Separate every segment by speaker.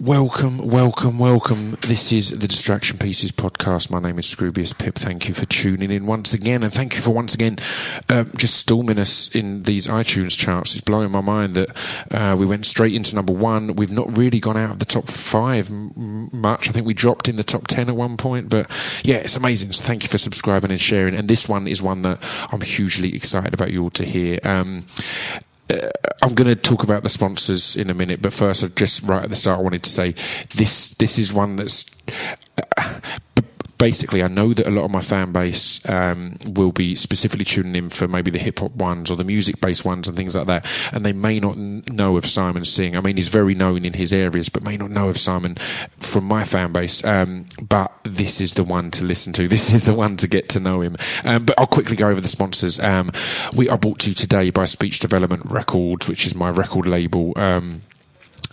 Speaker 1: Welcome, welcome, welcome. This is the Distraction Pieces podcast. My name is Scroobius Pip. Thank you for tuning in once again, and thank you for once again um, just storming us in these iTunes charts. It's blowing my mind that uh, we went straight into number one. We've not really gone out of the top five m- much. I think we dropped in the top ten at one point, but yeah, it's amazing. So thank you for subscribing and sharing. And this one is one that I'm hugely excited about you all to hear. Um, I'm going to talk about the sponsors in a minute, but first, I just right at the start, I wanted to say this. This is one that's. Basically, I know that a lot of my fan base um, will be specifically tuning in for maybe the hip hop ones or the music based ones and things like that, and they may not know of Simon Singh. I mean, he's very known in his areas, but may not know of Simon from my fan base. Um, but this is the one to listen to. This is the one to get to know him. Um, but I'll quickly go over the sponsors. Um, we are brought to you today by Speech Development Records, which is my record label um,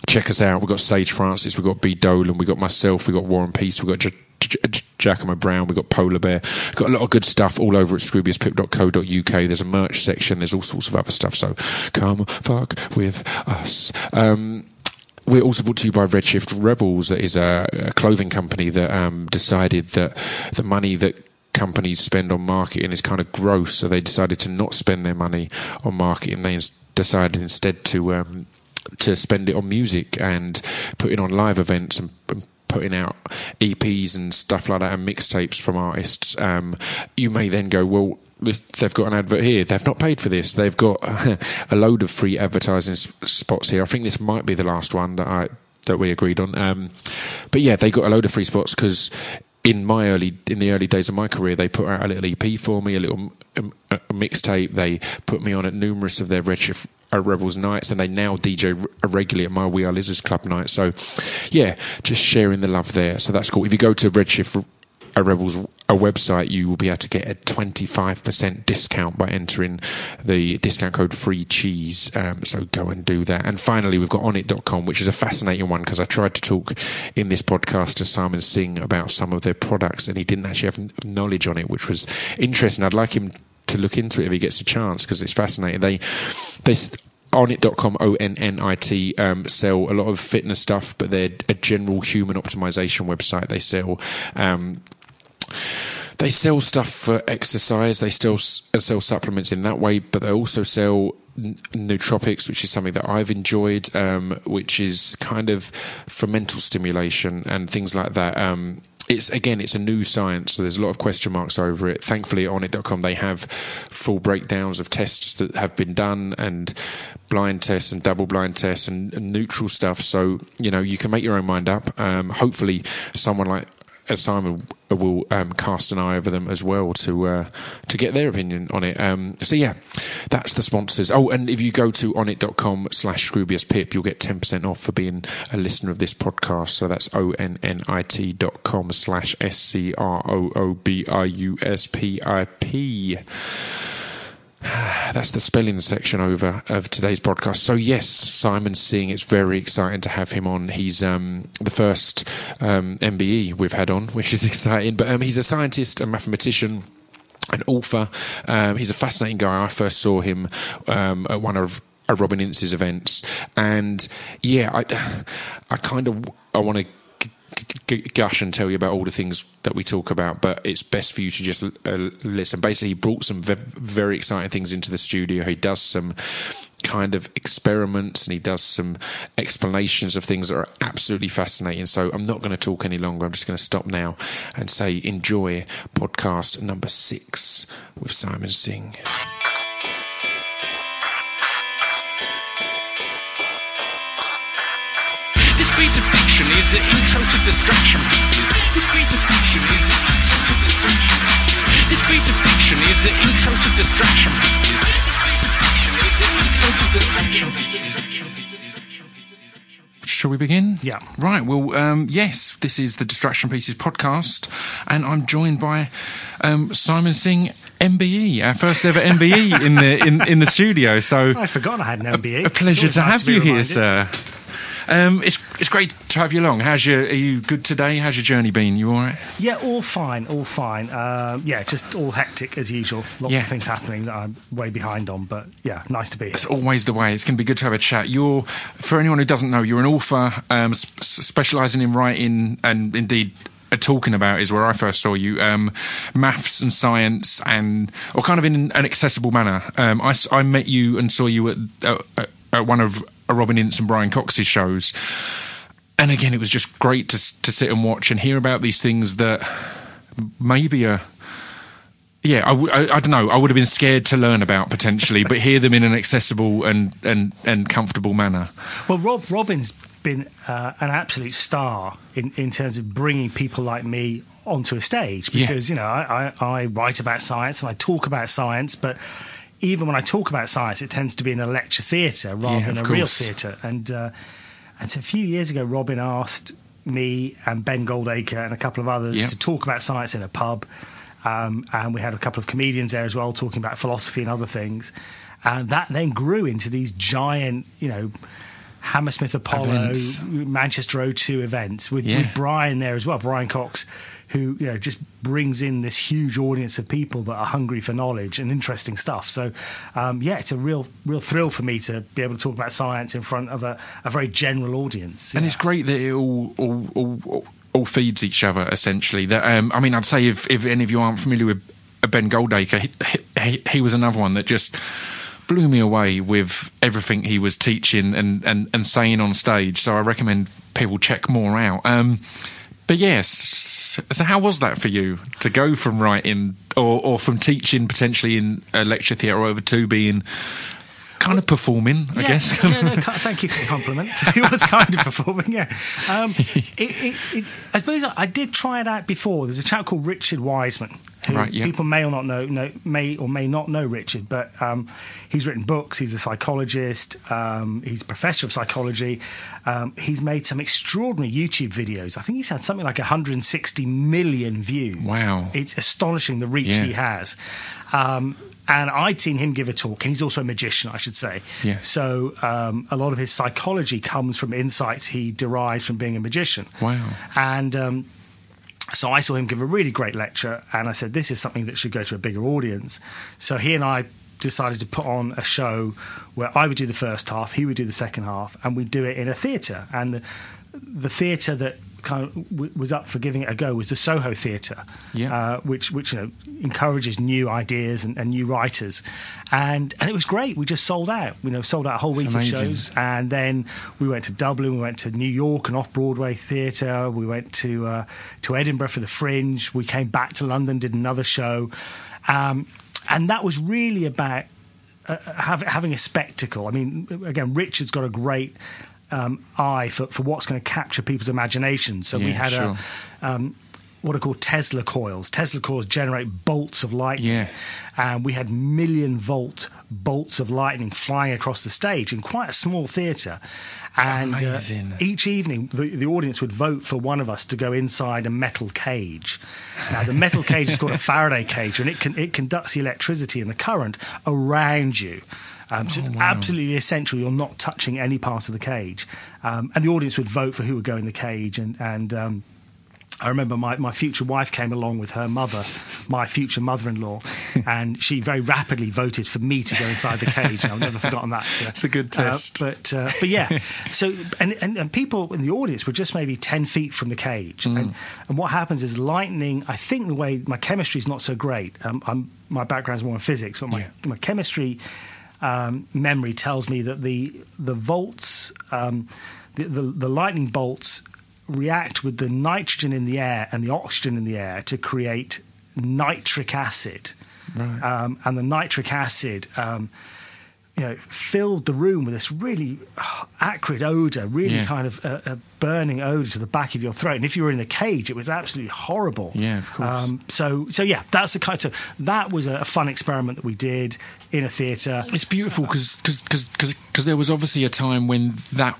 Speaker 1: check us out. We've got Sage Francis, we've got B. Dolan, we've got myself, we've got Warren Peace, we've got J- J- Giacomo Brown, we've got Polar Bear, we've got a lot of good stuff all over at scroobiuspip.co.uk. There's a merch section, there's all sorts of other stuff. So come fuck with us. Um, we're also brought to you by Redshift Rebels, that is a, a clothing company that um, decided that the money that companies spend on marketing is kind of gross, so they decided to not spend their money on marketing. They decided instead to um, to spend it on music and putting on live events and, and putting out EPs and stuff like that and mixtapes from artists. Um, you may then go, well, they've got an advert here. They've not paid for this. They've got a load of free advertising spots here. I think this might be the last one that I that we agreed on. Um, but yeah, they got a load of free spots because in my early in the early days of my career, they put out a little EP for me, a little Um, a, a mixtape. They put me on at numerous of their Redshift uh, Rebels nights, and they now DJ regularly at my We Are Lizards Club night. So, yeah, just sharing the love there. So that's cool. If you go to Redshift a Rebels a website, you will be able to get a 25% discount by entering the discount code free cheese. Um, so go and do that. And finally, we've got onnit.com, which is a fascinating one because I tried to talk in this podcast to Simon Singh about some of their products and he didn't actually have knowledge on it, which was interesting. I'd like him to look into it if he gets a chance because it's fascinating. They, they, onnit.com, O-N-N-I-T, um, sell a lot of fitness stuff, but they're a general human optimization website. They sell, um, they sell stuff for exercise. They still sell supplements in that way, but they also sell nootropics, which is something that I've enjoyed, um, which is kind of for mental stimulation and things like that. Um, it's again, it's a new science, so there's a lot of question marks over it. Thankfully, onnit.com, they have full breakdowns of tests that have been done and blind tests and double blind tests and, and neutral stuff. So, you know, you can make your own mind up. Um, hopefully, someone like Simon will um, cast an eye over them as well to uh, to get their opinion on it. Um, so yeah, that's the sponsors. Oh, and if you go to onnit.com slash Scroobius Pip, you'll get 10% off for being a listener of this podcast. So that's O-N-N-I-T dot com slash S-C-R-O-O-B-I-U-S-P-I-P. That's the spelling section over of today's podcast. So yes, Simon Singh. It's very exciting to have him on. He's um, the first um, MBE we've had on, which is exciting. But um, he's a scientist, a mathematician an author. Um, he's a fascinating guy. I first saw him um, at one of Robin Ince's events, and yeah, I, I kind of I want to gush and tell you about all the things that we talk about, but it's best for you to just uh, listen. Basically, he brought some ve- very exciting things into the studio. He does some kind of experiments and he does some explanations of things that are absolutely fascinating. So I'm not going to talk any longer. I'm just going to stop now and say enjoy podcast number six with Simon Singh.
Speaker 2: This piece of fiction is the intro to distraction pieces. This piece of fiction is the intro to distraction pieces. This piece of fiction is the intro to distraction pieces. This piece of fiction is the intro to distraction pieces.
Speaker 1: Shall we begin?
Speaker 3: Yeah.
Speaker 1: Right. Well, um, yes, this is the Distraction Pieces podcast, and I'm joined by um, Simon Singh, MBE, our first ever MBE in the in, in the studio. So
Speaker 3: I'd forgotten I had an MBA.
Speaker 1: a pleasure to
Speaker 3: always
Speaker 1: have
Speaker 3: nice be
Speaker 1: you here, sir. Um, it's it's great to have you along. How's your? Are you good today? How's your journey been? You all right?
Speaker 3: Yeah, all fine, all fine. Um, yeah, just all hectic as usual. Lots
Speaker 1: Yeah.
Speaker 3: of things happening that I'm way behind on, but yeah, nice to be here.
Speaker 1: It's always the way. It's going to be good to have a chat. You're, for anyone who doesn't know, you're an author, um, specialising in writing and indeed uh, talking about is where I first saw you. Um, maths and science, and or kind of in an accessible manner. Um, I, I met you and saw you at, at, at one of uh, Robin Ince and Brian Cox's shows. And again, it was just great to to sit and watch and hear about these things that maybe are yeah, I don't know. I would have been scared to learn about potentially, but hear them in an accessible and, and, and comfortable manner.
Speaker 3: Well, Rob Robin's been uh, an absolute star in, in terms of bringing people like me onto a stage
Speaker 1: Yeah.
Speaker 3: because you know I, I, I write about science and I talk about science, but even when I talk about science, it tends to be in a lecture theatre rather
Speaker 1: Yeah,
Speaker 3: than a real theatre. And uh, and so a few years ago, Robin asked me and Ben Goldacre and a couple of others
Speaker 1: Yeah.
Speaker 3: to talk about science in a pub. Um, and we had a couple of comedians there as well talking about philosophy and other things. And that then grew into these giant, you know, Hammersmith Apollo,
Speaker 1: Events.
Speaker 3: Manchester O2 events with,
Speaker 1: Yeah.
Speaker 3: with Brian there as well, Brian Cox, who you know just brings in this huge audience of people that are hungry for knowledge and interesting stuff. So, um, yeah, it's a real, real thrill for me to be able to talk about science in front of a, a very general audience.
Speaker 1: And it's great that it all, all, all, all, feeds each other, essentially. That um, I mean, I'd say if, if any of you aren't familiar with Ben Goldacre, he, he, he was another one that just blew me away with everything he was teaching and, and, and saying on stage. So I recommend people check more out. Um, but yes, so how was that for you to go from writing or, or from teaching potentially in a lecture theatre over to being kind of performing, I
Speaker 3: Yeah,
Speaker 1: guess?
Speaker 3: yeah, no, thank you for the compliment. it was kind of performing, yeah. Um, it, it, it, I suppose I did try it out before. There's a chap called Richard Wiseman. Who
Speaker 1: Right, yeah.
Speaker 3: People may or not know, know, may or may not know Richard, but um, he's written books. He's a psychologist. Um, he's a professor of psychology. Um, he's made some extraordinary YouTube videos. I think he's had something like 160 million views.
Speaker 1: Wow.
Speaker 3: It's astonishing the reach
Speaker 1: Yeah.
Speaker 3: he has. Um, and I'd seen him give a talk, and he's also a magician, I should say.
Speaker 1: Yeah.
Speaker 3: So um, a lot of his psychology comes from insights he derived from being a magician.
Speaker 1: Wow.
Speaker 3: And um, so I saw him give a really great lecture, and I said, "This is something that should go to a bigger audience." So he and I decided to put on a show where I would do the first half, he would do the second half, and we'd do it in a theatre. And the, the theatre that kind of w- was up for giving it a go was the Soho Theatre,
Speaker 1: Yeah.
Speaker 3: uh, which which you know encourages new ideas and, and new writers, and and it was great. We just sold out. You know, sold out a whole week of shows, and then we went to Dublin, we went to New York and off Broadway theatre, we went to uh, to Edinburgh for the Fringe, we came back to London, did another show, um, and that was really about uh, have, having a spectacle. I mean, again, Richard's got a great um, eye for, for what's going to capture people's imagination. So we had
Speaker 1: sure.
Speaker 3: a. Um, what are called Tesla coils. Tesla coils generate bolts of lightning.
Speaker 1: Yeah.
Speaker 3: And we had million volt bolts of lightning flying across the stage in quite a small theatre. And uh, each evening, the, the audience would vote for one of us to go inside a metal cage. Now, the metal cage is called a Faraday cage, and it, can, it conducts the electricity and the current around you. Um, so it's absolutely essential you're not touching any part of the cage. Um, and the audience would vote for who would go in the cage. And, and um, I remember my, my future wife came along with her mother, my future mother in law, and she very rapidly voted for me to go inside the cage. I've never forgotten that. uh,
Speaker 1: It's a good test.
Speaker 3: but, uh, but yeah, so, and, and, and people in the audience were just maybe 10 feet from the cage.
Speaker 1: Mm.
Speaker 3: And, and what happens is lightning, I think the way my chemistry is not so great. Um, I'm, my background's more in physics, but my,
Speaker 1: Yeah.
Speaker 3: my chemistry um, memory tells me that the the volts, um, the, the the lightning bolts react with the nitrogen in the air and the oxygen in the air to create nitric acid, um, and the nitric acid. You know, filled the room with this really uh, acrid odor, really
Speaker 1: Yeah.
Speaker 3: kind of a, a burning odor to the back of your throat. And if you were in the cage, it was absolutely horrible.
Speaker 1: Yeah, of course.
Speaker 3: Um, so, so yeah, that's the kind of that was a, a fun experiment that we did in a theatre.
Speaker 1: It's beautiful because because there was obviously a time when that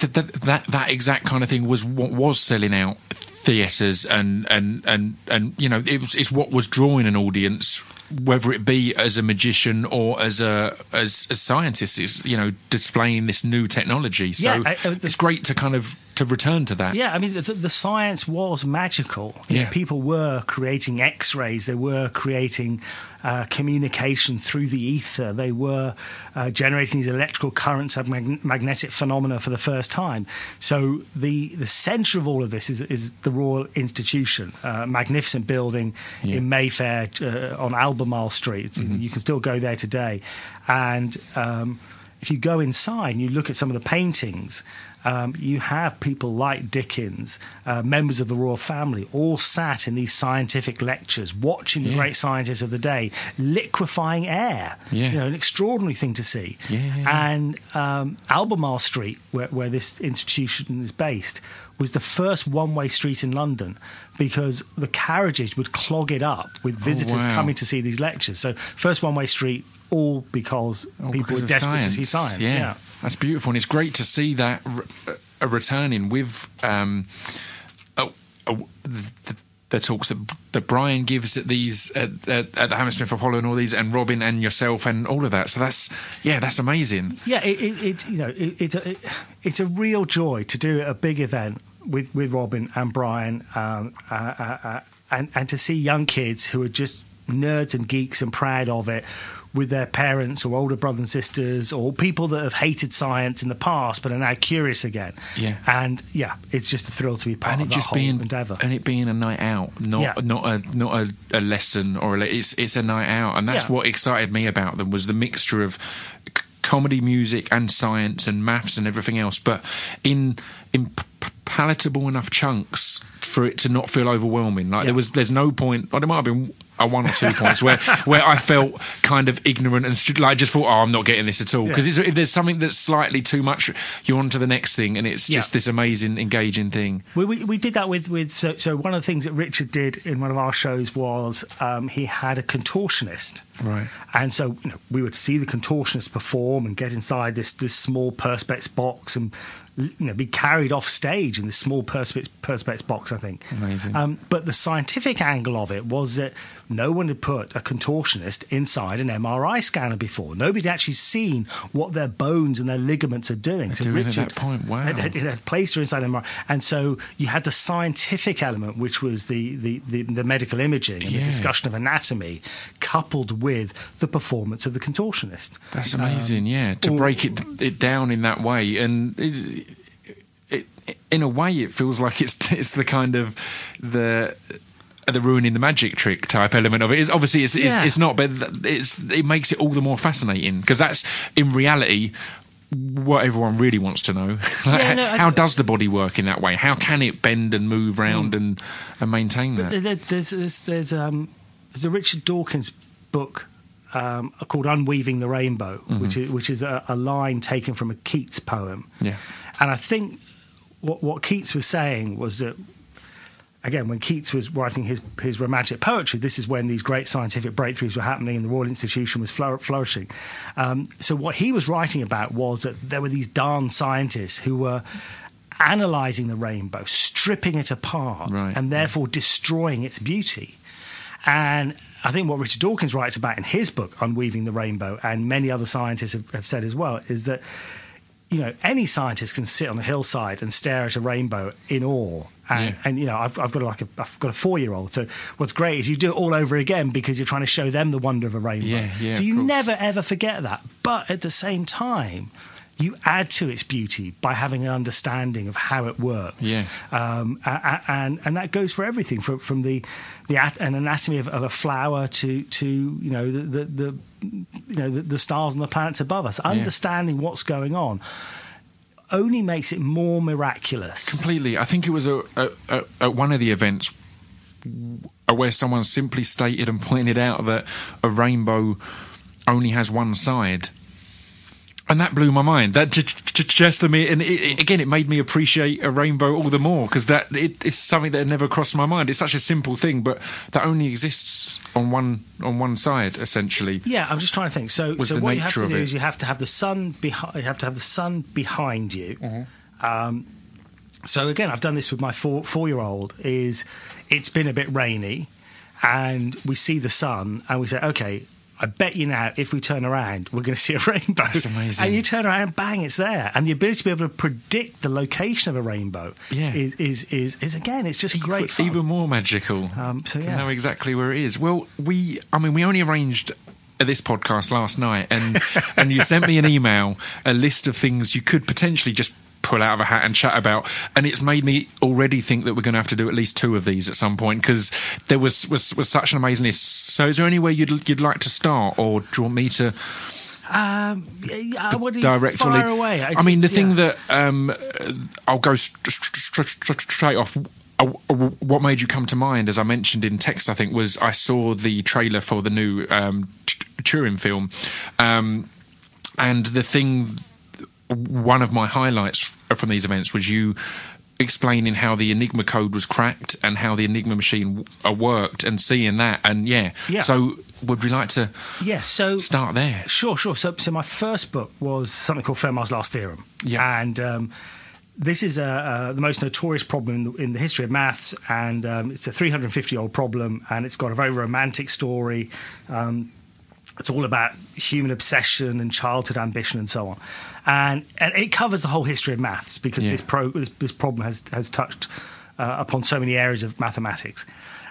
Speaker 1: that, that that that exact kind of thing was what was selling out theatres and and and and you know it was it's what was drawing an audience whether it be as a magician or as a as a scientist, is you know displaying this new technology. So
Speaker 3: Yeah, I- I-
Speaker 1: it's great to kind of to return to that.
Speaker 3: Yeah, I mean, the, the science was magical. You know,
Speaker 1: Yeah.
Speaker 3: people were creating X rays, they were creating uh, communication through the ether, they were uh, generating these electrical currents of mag- magnetic phenomena for the first time. So, the, the center of all of this is, is the Royal Institution, uh, magnificent building
Speaker 1: Yeah.
Speaker 3: in Mayfair uh, on Albemarle Street. It's- You can still go there today. And um, if you go inside and you look at some of the paintings, um, you have people like Dickens, uh, members of the royal family, all sat in these scientific lectures, watching the
Speaker 1: Yeah.
Speaker 3: great scientists of the day liquefying air.
Speaker 1: Yeah.
Speaker 3: You know, an extraordinary thing to see.
Speaker 1: Yeah.
Speaker 3: And um, Albemarle Street, where, where this institution is based, was the first one-way street in London because the carriages would clog it up with visitors
Speaker 1: Oh, wow.
Speaker 3: coming to see these lectures. So, first one-way street, all because
Speaker 1: Oh,
Speaker 3: people
Speaker 1: because
Speaker 3: were desperate to see science.
Speaker 1: Yeah.
Speaker 3: yeah.
Speaker 1: That's beautiful, and it's great to see that uh, returning with um, the, the talks that, that Brian gives at these at, at, at the Hammersmith Apollo and all these, and Robin and yourself and all of that. So that's yeah, that's amazing.
Speaker 3: Yeah, it, it, it you know it, it's a it, it's a real joy to do a big event with with Robin and Brian, um, uh, uh, uh, and and to see young kids who are just nerds and geeks and proud of it. With their parents or older brothers and sisters, or people that have hated science in the past but are now curious again.
Speaker 1: Yeah.
Speaker 3: and yeah, it's just a thrill to be part
Speaker 1: and
Speaker 3: of
Speaker 1: it
Speaker 3: that
Speaker 1: just
Speaker 3: whole
Speaker 1: being
Speaker 3: endeavour.
Speaker 1: and it being a night out, not
Speaker 3: Yeah.
Speaker 1: not a not a, a lesson or a, le- it's it's a night out, and that's
Speaker 3: Yeah.
Speaker 1: what excited me about them was the mixture of c- comedy, music, and science and maths and everything else, but in in p- palatable enough chunks for it to not feel overwhelming. Like
Speaker 3: Yeah.
Speaker 1: there was there's no point. Or there might have been. A one or two points where, where I felt kind of ignorant and stu- like just thought, oh, I'm not getting this at all because if there's something that's slightly too much, you're on to the next thing, and it's
Speaker 3: Yeah.
Speaker 1: just this amazing, engaging thing.
Speaker 3: We, we, we did that with, with so, so one of the things that Richard did in one of our shows was um, he had a contortionist.
Speaker 1: Right.
Speaker 3: And so you know, we would see the contortionist perform and get inside this, this small perspex box and you know, be carried off stage in this small perspex, perspex box, I think.
Speaker 1: Amazing.
Speaker 3: Um, but the scientific angle of it was that no one had put a contortionist inside an MRI scanner before. Nobody had actually seen what their bones and their ligaments are doing. So
Speaker 1: doing at
Speaker 3: Richard
Speaker 1: that point, wow.
Speaker 3: had- had- it had placed her inside an MRI. And so you had the scientific element, which was the, the, the, the medical imaging and
Speaker 1: Yeah.
Speaker 3: the discussion of anatomy, coupled with the performance of the contortionist.
Speaker 1: That's amazing, yeah. To
Speaker 3: or-
Speaker 1: break it it down in that way, and it, it, in a way, it feels like it's it's the kind of the the ruining the magic trick type element of it. It's, obviously, it's,
Speaker 3: Yeah.
Speaker 1: it's it's not, but it's it makes it all the more fascinating because that's in reality. What everyone really wants to know: Like,
Speaker 3: Yeah, no, I-
Speaker 1: how does the body work in that way? How can it bend and move around and and maintain that?
Speaker 3: There's there's there's, um, there's a Richard Dawkins book um, called "Unweaving the Rainbow," which is which is a, a line taken from a Keats poem.
Speaker 1: Yeah.
Speaker 3: and I think what what Keats was saying was that. Again, when Keats was writing his, his romantic poetry, this is when these great scientific breakthroughs were happening and the Royal Institution was flourishing. Um, so, what he was writing about was that there were these darn scientists who were analysing the rainbow, stripping it apart,
Speaker 1: Right.
Speaker 3: and therefore destroying its beauty. And I think what Richard Dawkins writes about in his book, Unweaving the Rainbow, and many other scientists have, have said as well, is that you know any scientist can sit on a hillside and stare at a rainbow in awe. And,
Speaker 1: Yeah.
Speaker 3: and you know I've, I've got like a I've got a four year old. So what's great is you do it all over again because you're trying to show them the wonder of a rainbow.
Speaker 1: Yeah, yeah,
Speaker 3: so you never ever forget that. But at the same time, you add to its beauty by having an understanding of how it works.
Speaker 1: Yeah.
Speaker 3: Um, and and that goes for everything from from the the an anatomy of, of a flower to to you know the the, the you know the, the stars and the planets above us. Understanding what's going on only makes it more miraculous.
Speaker 1: Completely. I think it was a, a, a, at one of the events where someone simply stated and pointed out that a rainbow only has one side. And that blew my mind. That just to me, and it, again, it made me appreciate a rainbow all the more because that it, it's something that had never crossed my mind. It's such a simple thing, but that only exists on one on one side, essentially.
Speaker 3: Yeah, I'm just trying to think. So, so what you have to do
Speaker 1: it.
Speaker 3: is you have to have the sun behind. You have to have the sun behind you.
Speaker 1: Mm-hmm.
Speaker 3: Um, so again, I've done this with my four four year old. Is it's been a bit rainy, and we see the sun, and we say, okay. I bet you now, if we turn around, we're going to see a rainbow.
Speaker 1: That's amazing.
Speaker 3: And you turn around, and bang, it's there. And the ability to be able to predict the location of a rainbow
Speaker 1: Yeah.
Speaker 3: is, is, is, is again, it's just great fun.
Speaker 1: even more magical
Speaker 3: Um, so,
Speaker 1: to
Speaker 3: yeah.
Speaker 1: know exactly where it is. Well, we, I mean, we only arranged this podcast last night, and and you sent me an email, a list of things you could potentially just pull out of a hat and chat about, and it's made me already think that we're going to have to do at least two of these at some point because there was, was was such an amazing list. So, is there any way you'd you'd like to start, or do you want me to?
Speaker 3: Um, yeah, yeah, what do you
Speaker 1: direct
Speaker 3: fire
Speaker 1: lead.
Speaker 3: away?
Speaker 1: I mean, the thing
Speaker 3: yeah.
Speaker 1: that um, I'll go st- st- st- st- straight off. uh, What made you come to mind, as I mentioned in text, I think, was I saw the trailer for the new um, T- Turing film, um, and the thing, one of my highlights from these events was you explaining how the Enigma code was cracked and how the Enigma machine uh, worked, and seeing that, and yeah,
Speaker 3: Yeah.
Speaker 1: So, would we like to
Speaker 3: Yes, so
Speaker 1: start there?
Speaker 3: Sure, sure. So, so my first book was something called Fermat's Last Theorem.
Speaker 1: Yeah.
Speaker 3: And um, this is uh, uh, the most notorious problem in the, in the history of maths, and um, it's a 350 year old problem, and it's got a very romantic story. Um, it's all about human obsession and childhood ambition and so on, and and it covers the whole history of maths because
Speaker 1: Yeah.
Speaker 3: this pro this, this problem has has touched uh, upon so many areas of mathematics.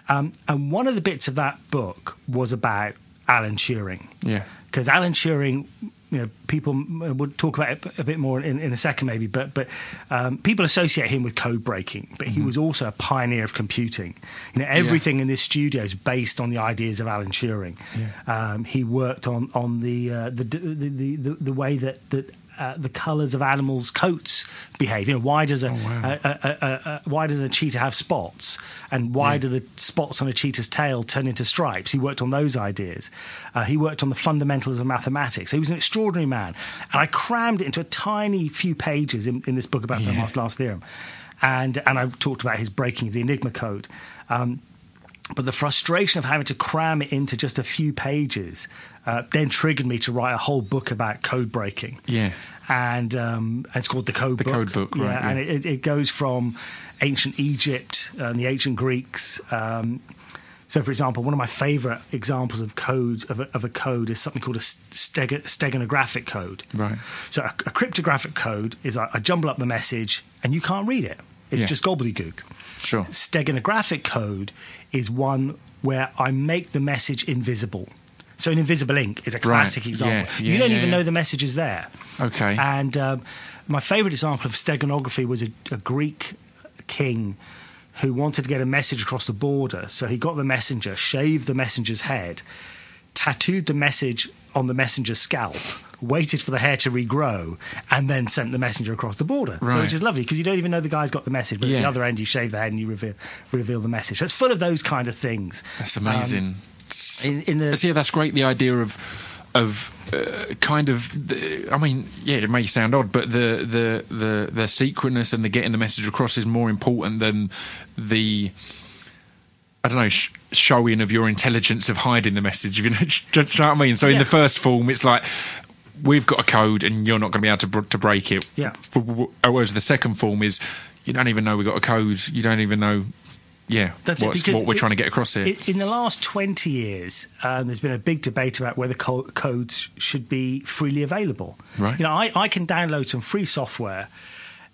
Speaker 3: Um, and one of the bits of that book was about Alan Turing
Speaker 1: Yeah.
Speaker 3: because Alan Turing, you know, people would talk about it a bit more in, in a second, maybe, but but um, people associate him with code breaking, but he was also a pioneer of computing. You know, everything in this studio is based on the ideas of Alan Turing. Um, he worked on on the uh, the, the, the the the way that that. Uh, the colours of animals' coats behave. You know, why does a,
Speaker 1: wow.
Speaker 3: a, a, why does a cheetah have spots, and why do the spots on a cheetah's tail turn into stripes? He worked on those ideas. Uh, he worked on the fundamentals of mathematics. He was an extraordinary man, and I crammed it into a tiny few pages in, in this book about Fermat's last theorem, and and I talked about his breaking of the Enigma code. Um, but the frustration of having to cram it into just a few pages uh, then triggered me to write a whole book about code breaking
Speaker 1: Yeah.
Speaker 3: and um, and it's called the Code
Speaker 1: The
Speaker 3: Book.
Speaker 1: Code Book,
Speaker 3: yeah,
Speaker 1: right, yeah.
Speaker 3: And it, it goes from ancient Egypt and the ancient Greeks. Um, so, for example, one of my favourite examples of code of a, of a code is something called a steg- steganographic code.
Speaker 1: Right.
Speaker 3: So, a, a cryptographic code is I, I jumble up the message and you can't read it. It's
Speaker 1: Yeah.
Speaker 3: just gobbledygook.
Speaker 1: Sure.
Speaker 3: Steganographic code is one where I make the message invisible. So, an invisible ink is a classic
Speaker 1: Yeah,
Speaker 3: example.
Speaker 1: yeah,
Speaker 3: you don't
Speaker 1: yeah,
Speaker 3: even
Speaker 1: yeah.
Speaker 3: know the message is there.
Speaker 1: Okay.
Speaker 3: And um, my favourite example of steganography was a, a Greek king who wanted to get a message across the border. So he got the messenger, shaved the messenger's head, tattooed the message on the messenger's scalp, waited for the hair to regrow, and then sent the messenger across the border. So which is lovely because you don't even know the guy's got the message, but at the other end you shave the head and you reveal, reveal the message. So it's full of those kind of things.
Speaker 1: That's amazing.
Speaker 3: Um, in, in the
Speaker 1: yeah, that's great. The idea of of uh, kind of, the, I mean, yeah, it may sound odd, but the the the the secretness and the getting the message across is more important than the. I don't know, sh- showing of your intelligence of hiding the message. You know, do you know what I mean? So in the first form, it's like we've got a code and you're not going to be able to br- to break it.
Speaker 3: Yeah.
Speaker 1: Whereas the second form is you don't even know we've got a code. You don't even know, yeah,
Speaker 3: That's it,
Speaker 1: what we're
Speaker 3: it-
Speaker 1: trying to get across here.
Speaker 3: I- In the last 20 years, um, there's been a big debate about whether co- codes should be freely available.
Speaker 1: Right.
Speaker 3: You know, I, I can download some free software,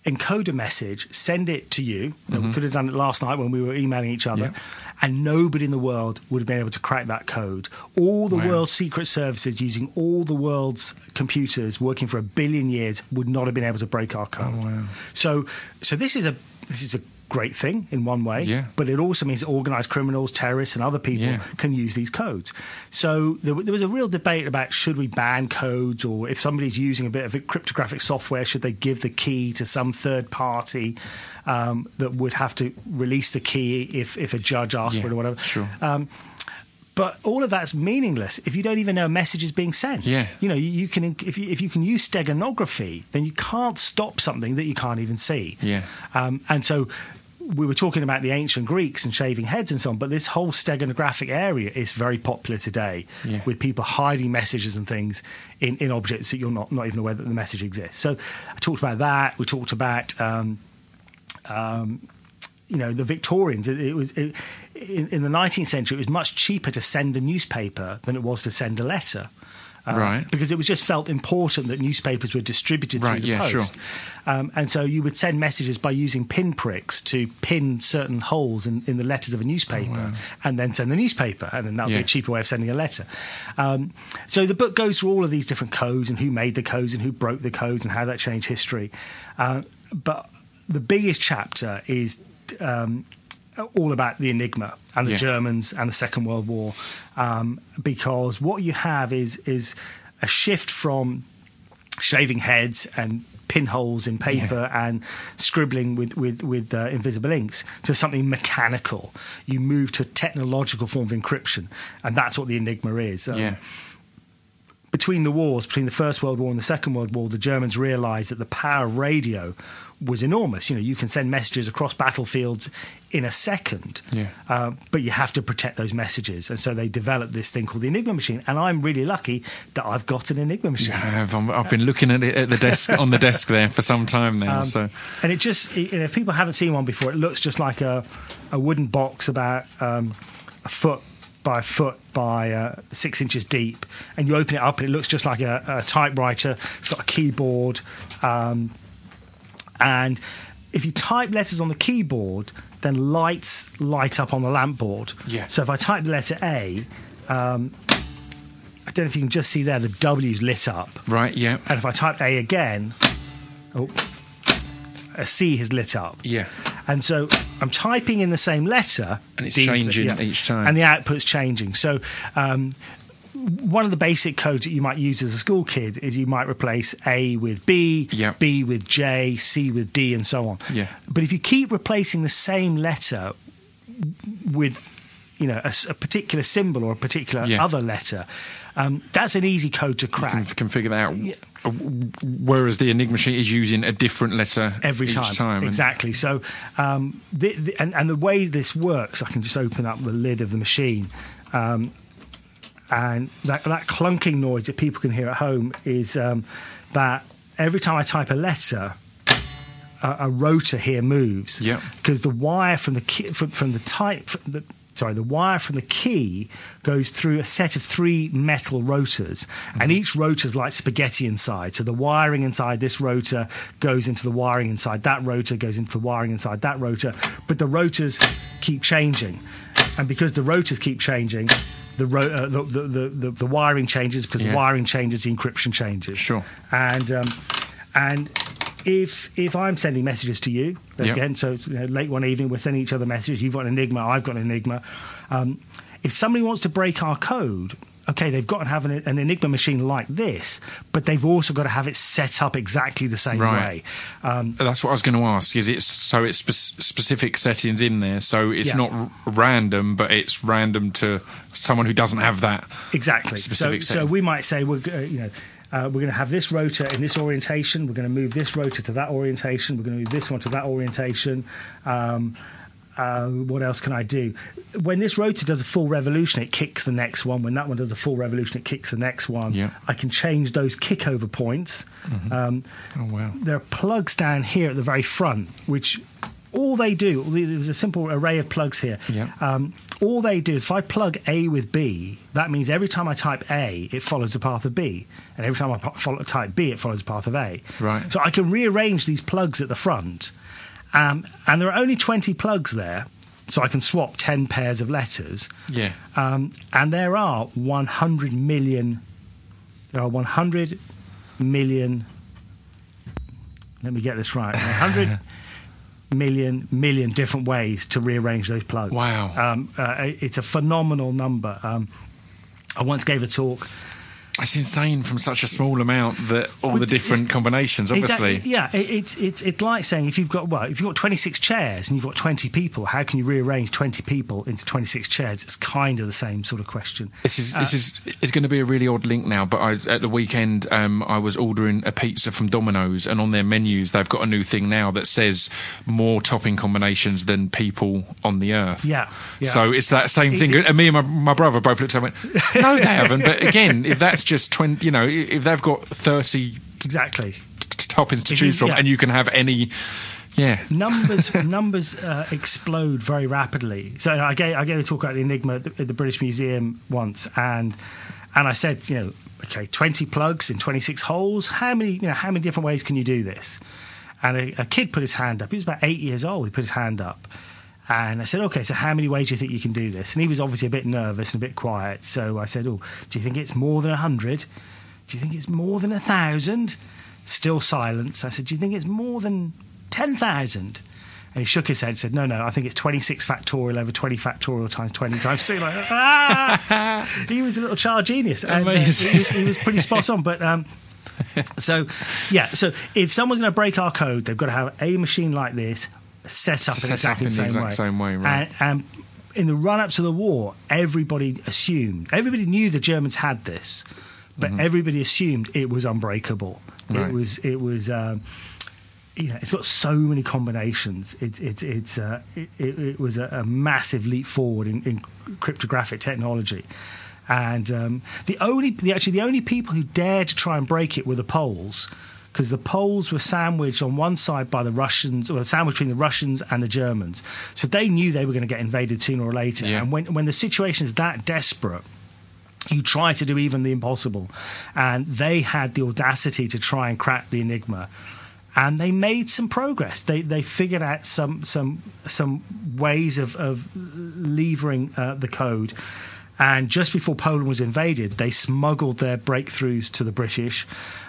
Speaker 3: encode a message, send it to you. You know, We could have done it last night when we were emailing each other.
Speaker 1: Mm-hmm. Yeah.
Speaker 3: And nobody in the world would have been able to crack that code. All the
Speaker 1: Wow.
Speaker 3: world's secret services using all the world's computers working for a billion years would not have been able to break our code.
Speaker 1: Oh, wow.
Speaker 3: So, so this is a this is a great thing in one way,
Speaker 1: Yeah.
Speaker 3: but it also means that organised criminals, terrorists, and other people
Speaker 1: Yeah.
Speaker 3: can use these codes. So there, there was a real debate about should we ban codes, or if somebody's using a bit of cryptographic software, should they give the key to some third party um, that would have to release the key if if a judge asked for it or whatever.
Speaker 1: sure.
Speaker 3: Um, but all of that's meaningless if you don't even know a message is being sent.
Speaker 1: Yeah.
Speaker 3: You know, you, you can if you, if you can use steganography, then you can't stop something that you can't even see.
Speaker 1: Yeah.
Speaker 3: Um, and so we were talking about the ancient Greeks and shaving heads and so on, but this whole steganographic area is very popular today
Speaker 1: Yeah.
Speaker 3: with people hiding messages and things in, in objects that you're not, not even aware that the message exists. So I talked about that. We talked about um, um, you know the Victorians. It, it was it, in, in the 19th century. It was much cheaper to send a newspaper than it was to send a letter. Uh,
Speaker 1: Right.
Speaker 3: Because it was just felt important that newspapers were distributed
Speaker 1: Right,
Speaker 3: through the
Speaker 1: yeah, sure.
Speaker 3: post. Um, and so you would send messages by using pinpricks to pin certain holes in, in the letters of a newspaper and then send the newspaper. And then that would be
Speaker 1: Oh,
Speaker 3: a cheaper way of sending a letter. Um, so the book goes through all of these different codes and who made the codes and who broke the codes and how that changed history. Uh, but the biggest chapter is. Um, all about the Enigma and the
Speaker 1: Yeah.
Speaker 3: Germans and the Second World War, um, because what you have is is a shift from shaving heads and pinholes in paper and scribbling with with, with uh, invisible inks to something mechanical. You move to a technological form of encryption, and that's what the Enigma is. Um,
Speaker 1: Yeah.
Speaker 3: between the wars, between the First World War and the Second World War, the Germans realised that the power of radio was enormous. You know, you can send messages across battlefields in a second,
Speaker 1: Yeah.
Speaker 3: uh, but you have to protect those messages. And so they developed this thing called the Enigma machine. And I'm really lucky that I've got an Enigma machine.
Speaker 1: I have. I'm, I've been looking at it at the desk on the desk there for some time now.
Speaker 3: Um,
Speaker 1: so
Speaker 3: and it just, you know, if people haven't seen one before, it looks just like a, a wooden box about um, a foot by a foot by uh, six inches deep. And you open it up, and it looks just like a, a typewriter. It's got a keyboard. Um, and if you type letters on the keyboard, then lights light up on the lamp board.
Speaker 1: Yeah.
Speaker 3: So if I type the letter A, um, I don't know if you can just see there, the W's lit up.
Speaker 1: right, yeah,
Speaker 3: And if I type A again, oh, a C has lit up.
Speaker 1: yeah,
Speaker 3: And so I'm typing in the same letter.
Speaker 1: And it's
Speaker 3: D's lit-
Speaker 1: changing each time.
Speaker 3: And the output's changing. So um, one of the basic codes that you might use as a school kid is you might replace A with B,
Speaker 1: Yeah.
Speaker 3: B with J, C with D, and so on.
Speaker 1: Yeah.
Speaker 3: But if you keep replacing the same letter with you know a, a particular symbol or a particular
Speaker 1: Yeah.
Speaker 3: other letter, um, that's an easy code to crack.
Speaker 1: can, can figure that out.
Speaker 3: Yeah.
Speaker 1: Whereas the Enigma machine is using a different letter
Speaker 3: every
Speaker 1: each
Speaker 3: time.
Speaker 1: time. and-
Speaker 3: Exactly. So, um, the, the, and, and the way this works, I can just open up the lid of the machine, um, and that, that clunking noise that people can hear at home is um, that every time I type a letter. A, a rotor here moves.
Speaker 1: Yeah.
Speaker 3: because the wire from the key, from, from the type from the, sorry the wire from the key goes through a set of three metal rotors. And each rotor is like spaghetti inside. So the wiring inside this rotor goes into the wiring inside that rotor goes into the wiring inside that rotor. But the rotors keep changing. And because the rotors keep changing the, ro- uh, the, the, the, the, the wiring changes because
Speaker 1: Yeah.
Speaker 3: the wiring changes the encryption changes
Speaker 1: Sure.
Speaker 3: and um, and if if I'm sending messages to you
Speaker 1: Yep.
Speaker 3: again, so it's you know, late one evening, we're sending each other messages. You've got an enigma, I've got an enigma. Um, if somebody wants to break our code, okay, they've got to have an, an enigma machine like this, but they've also got to have it set up exactly the same
Speaker 1: Right.
Speaker 3: way. Um,
Speaker 1: That's what I was going to ask. Is it so? It's spe- specific settings in there, so it's
Speaker 3: Yeah.
Speaker 1: not r- random, but it's random to someone who doesn't have that.
Speaker 3: Exactly.
Speaker 1: Specific
Speaker 3: so
Speaker 1: setting.
Speaker 3: we might say we're uh, you know. Uh, we're going to have this rotor in this orientation. We're going to move this rotor to that orientation. We're going to move this one to that orientation. Um, uh, what else can I do? When this rotor does a full revolution, it kicks the next one. When that one does a full revolution, it kicks the next one.
Speaker 1: Yeah.
Speaker 3: I can change those kickover points. Um,
Speaker 1: Oh wow!
Speaker 3: there are plugs down here at the very front, which all they do, there's a simple array of plugs here.
Speaker 1: Yeah.
Speaker 3: Um, all they do is if I plug A with B, that means every time I type A, it follows the path of B. And every time I follow, type B, it follows the path of A.
Speaker 1: Right.
Speaker 3: So I can rearrange these plugs at the front. Um, and there are only 20 plugs there. So I can swap 10 pairs of letters.
Speaker 1: Yeah,
Speaker 3: Um, and there are 100 million. There are 100 million. Let me get this right. 100 million million different ways to rearrange those plugs.
Speaker 1: Wow.
Speaker 3: Um, uh, it's a phenomenal number. Um, I once gave a talk.
Speaker 1: It's insane from such a small amount that all the different combinations. Obviously,
Speaker 3: Exactly, yeah, it, it's it's it's like saying if you've got well, if you've got 26 chairs and you've got 20 people, how can you rearrange 20 people into 26 chairs? It's kind of the same sort of question.
Speaker 1: This is this is it's going to be a really odd link now. But I, at the weekend, um, I was ordering a pizza from Domino's, and on their menus, they've got a new thing now that says more topping combinations than people on the earth.
Speaker 3: Yeah, yeah.
Speaker 1: So it's that same thing. And me and my, my brother both looked at it and went, "No, they haven't." But again, if that's just twenty, you know, if they've got thirty
Speaker 3: Exactly.
Speaker 1: toppings to choose from,
Speaker 3: yeah.
Speaker 1: and you can have any Yeah.
Speaker 3: numbers numbers uh, explode very rapidly. So I gave I gave a talk about the Enigma at the, at the British Museum once, and and I said, you know, okay, twenty plugs in twenty six holes. How many you know how many different ways can you do this? And a, a kid put his hand up. He was about eight years old. He put his hand up. And I said, okay, so how many ways do you think you can do this? And he was obviously a bit nervous and a bit quiet. So I said, oh, do you think it's more than 100? Do you think it's more than 1,000? Still silence. I said, do you think it's more than 10,000? And he shook his head and said, no, no, I think it's 26 factorial over 20 factorial times 20 times 2. Like, ah! he was a little child genius. And, uh, he, was, he was pretty spot on. But um, so, yeah, so if someone's going to break our code, they've got to have a machine like this set up
Speaker 1: Set
Speaker 3: in
Speaker 1: up
Speaker 3: exactly
Speaker 1: in
Speaker 3: the
Speaker 1: the
Speaker 3: same
Speaker 1: exact
Speaker 3: way.
Speaker 1: same way, right.
Speaker 3: And, and in the run up to the war, everybody assumed, everybody knew the Germans had this, but everybody assumed it was unbreakable.
Speaker 1: Mm-hmm. Right.
Speaker 3: It was, it was. Um, you know, it's got so many combinations. It's it's it's uh, it, it, it was a, a massive leap forward in, in cryptographic technology, and um, the only the, actually the only people who dared to try and break it were the Poles, because the Poles were sandwiched on one side by the Russians, or sandwiched between the Russians and the Germans, so they knew they were going to get invaded sooner or later.
Speaker 1: Yeah.
Speaker 3: And when when the situation is that desperate, you try to do even the impossible. And they had the audacity to try and crack the enigma. And they made some progress. They they figured out some some some ways of of levering uh, the code. And just before Poland was invaded, they smuggled their breakthroughs to the British.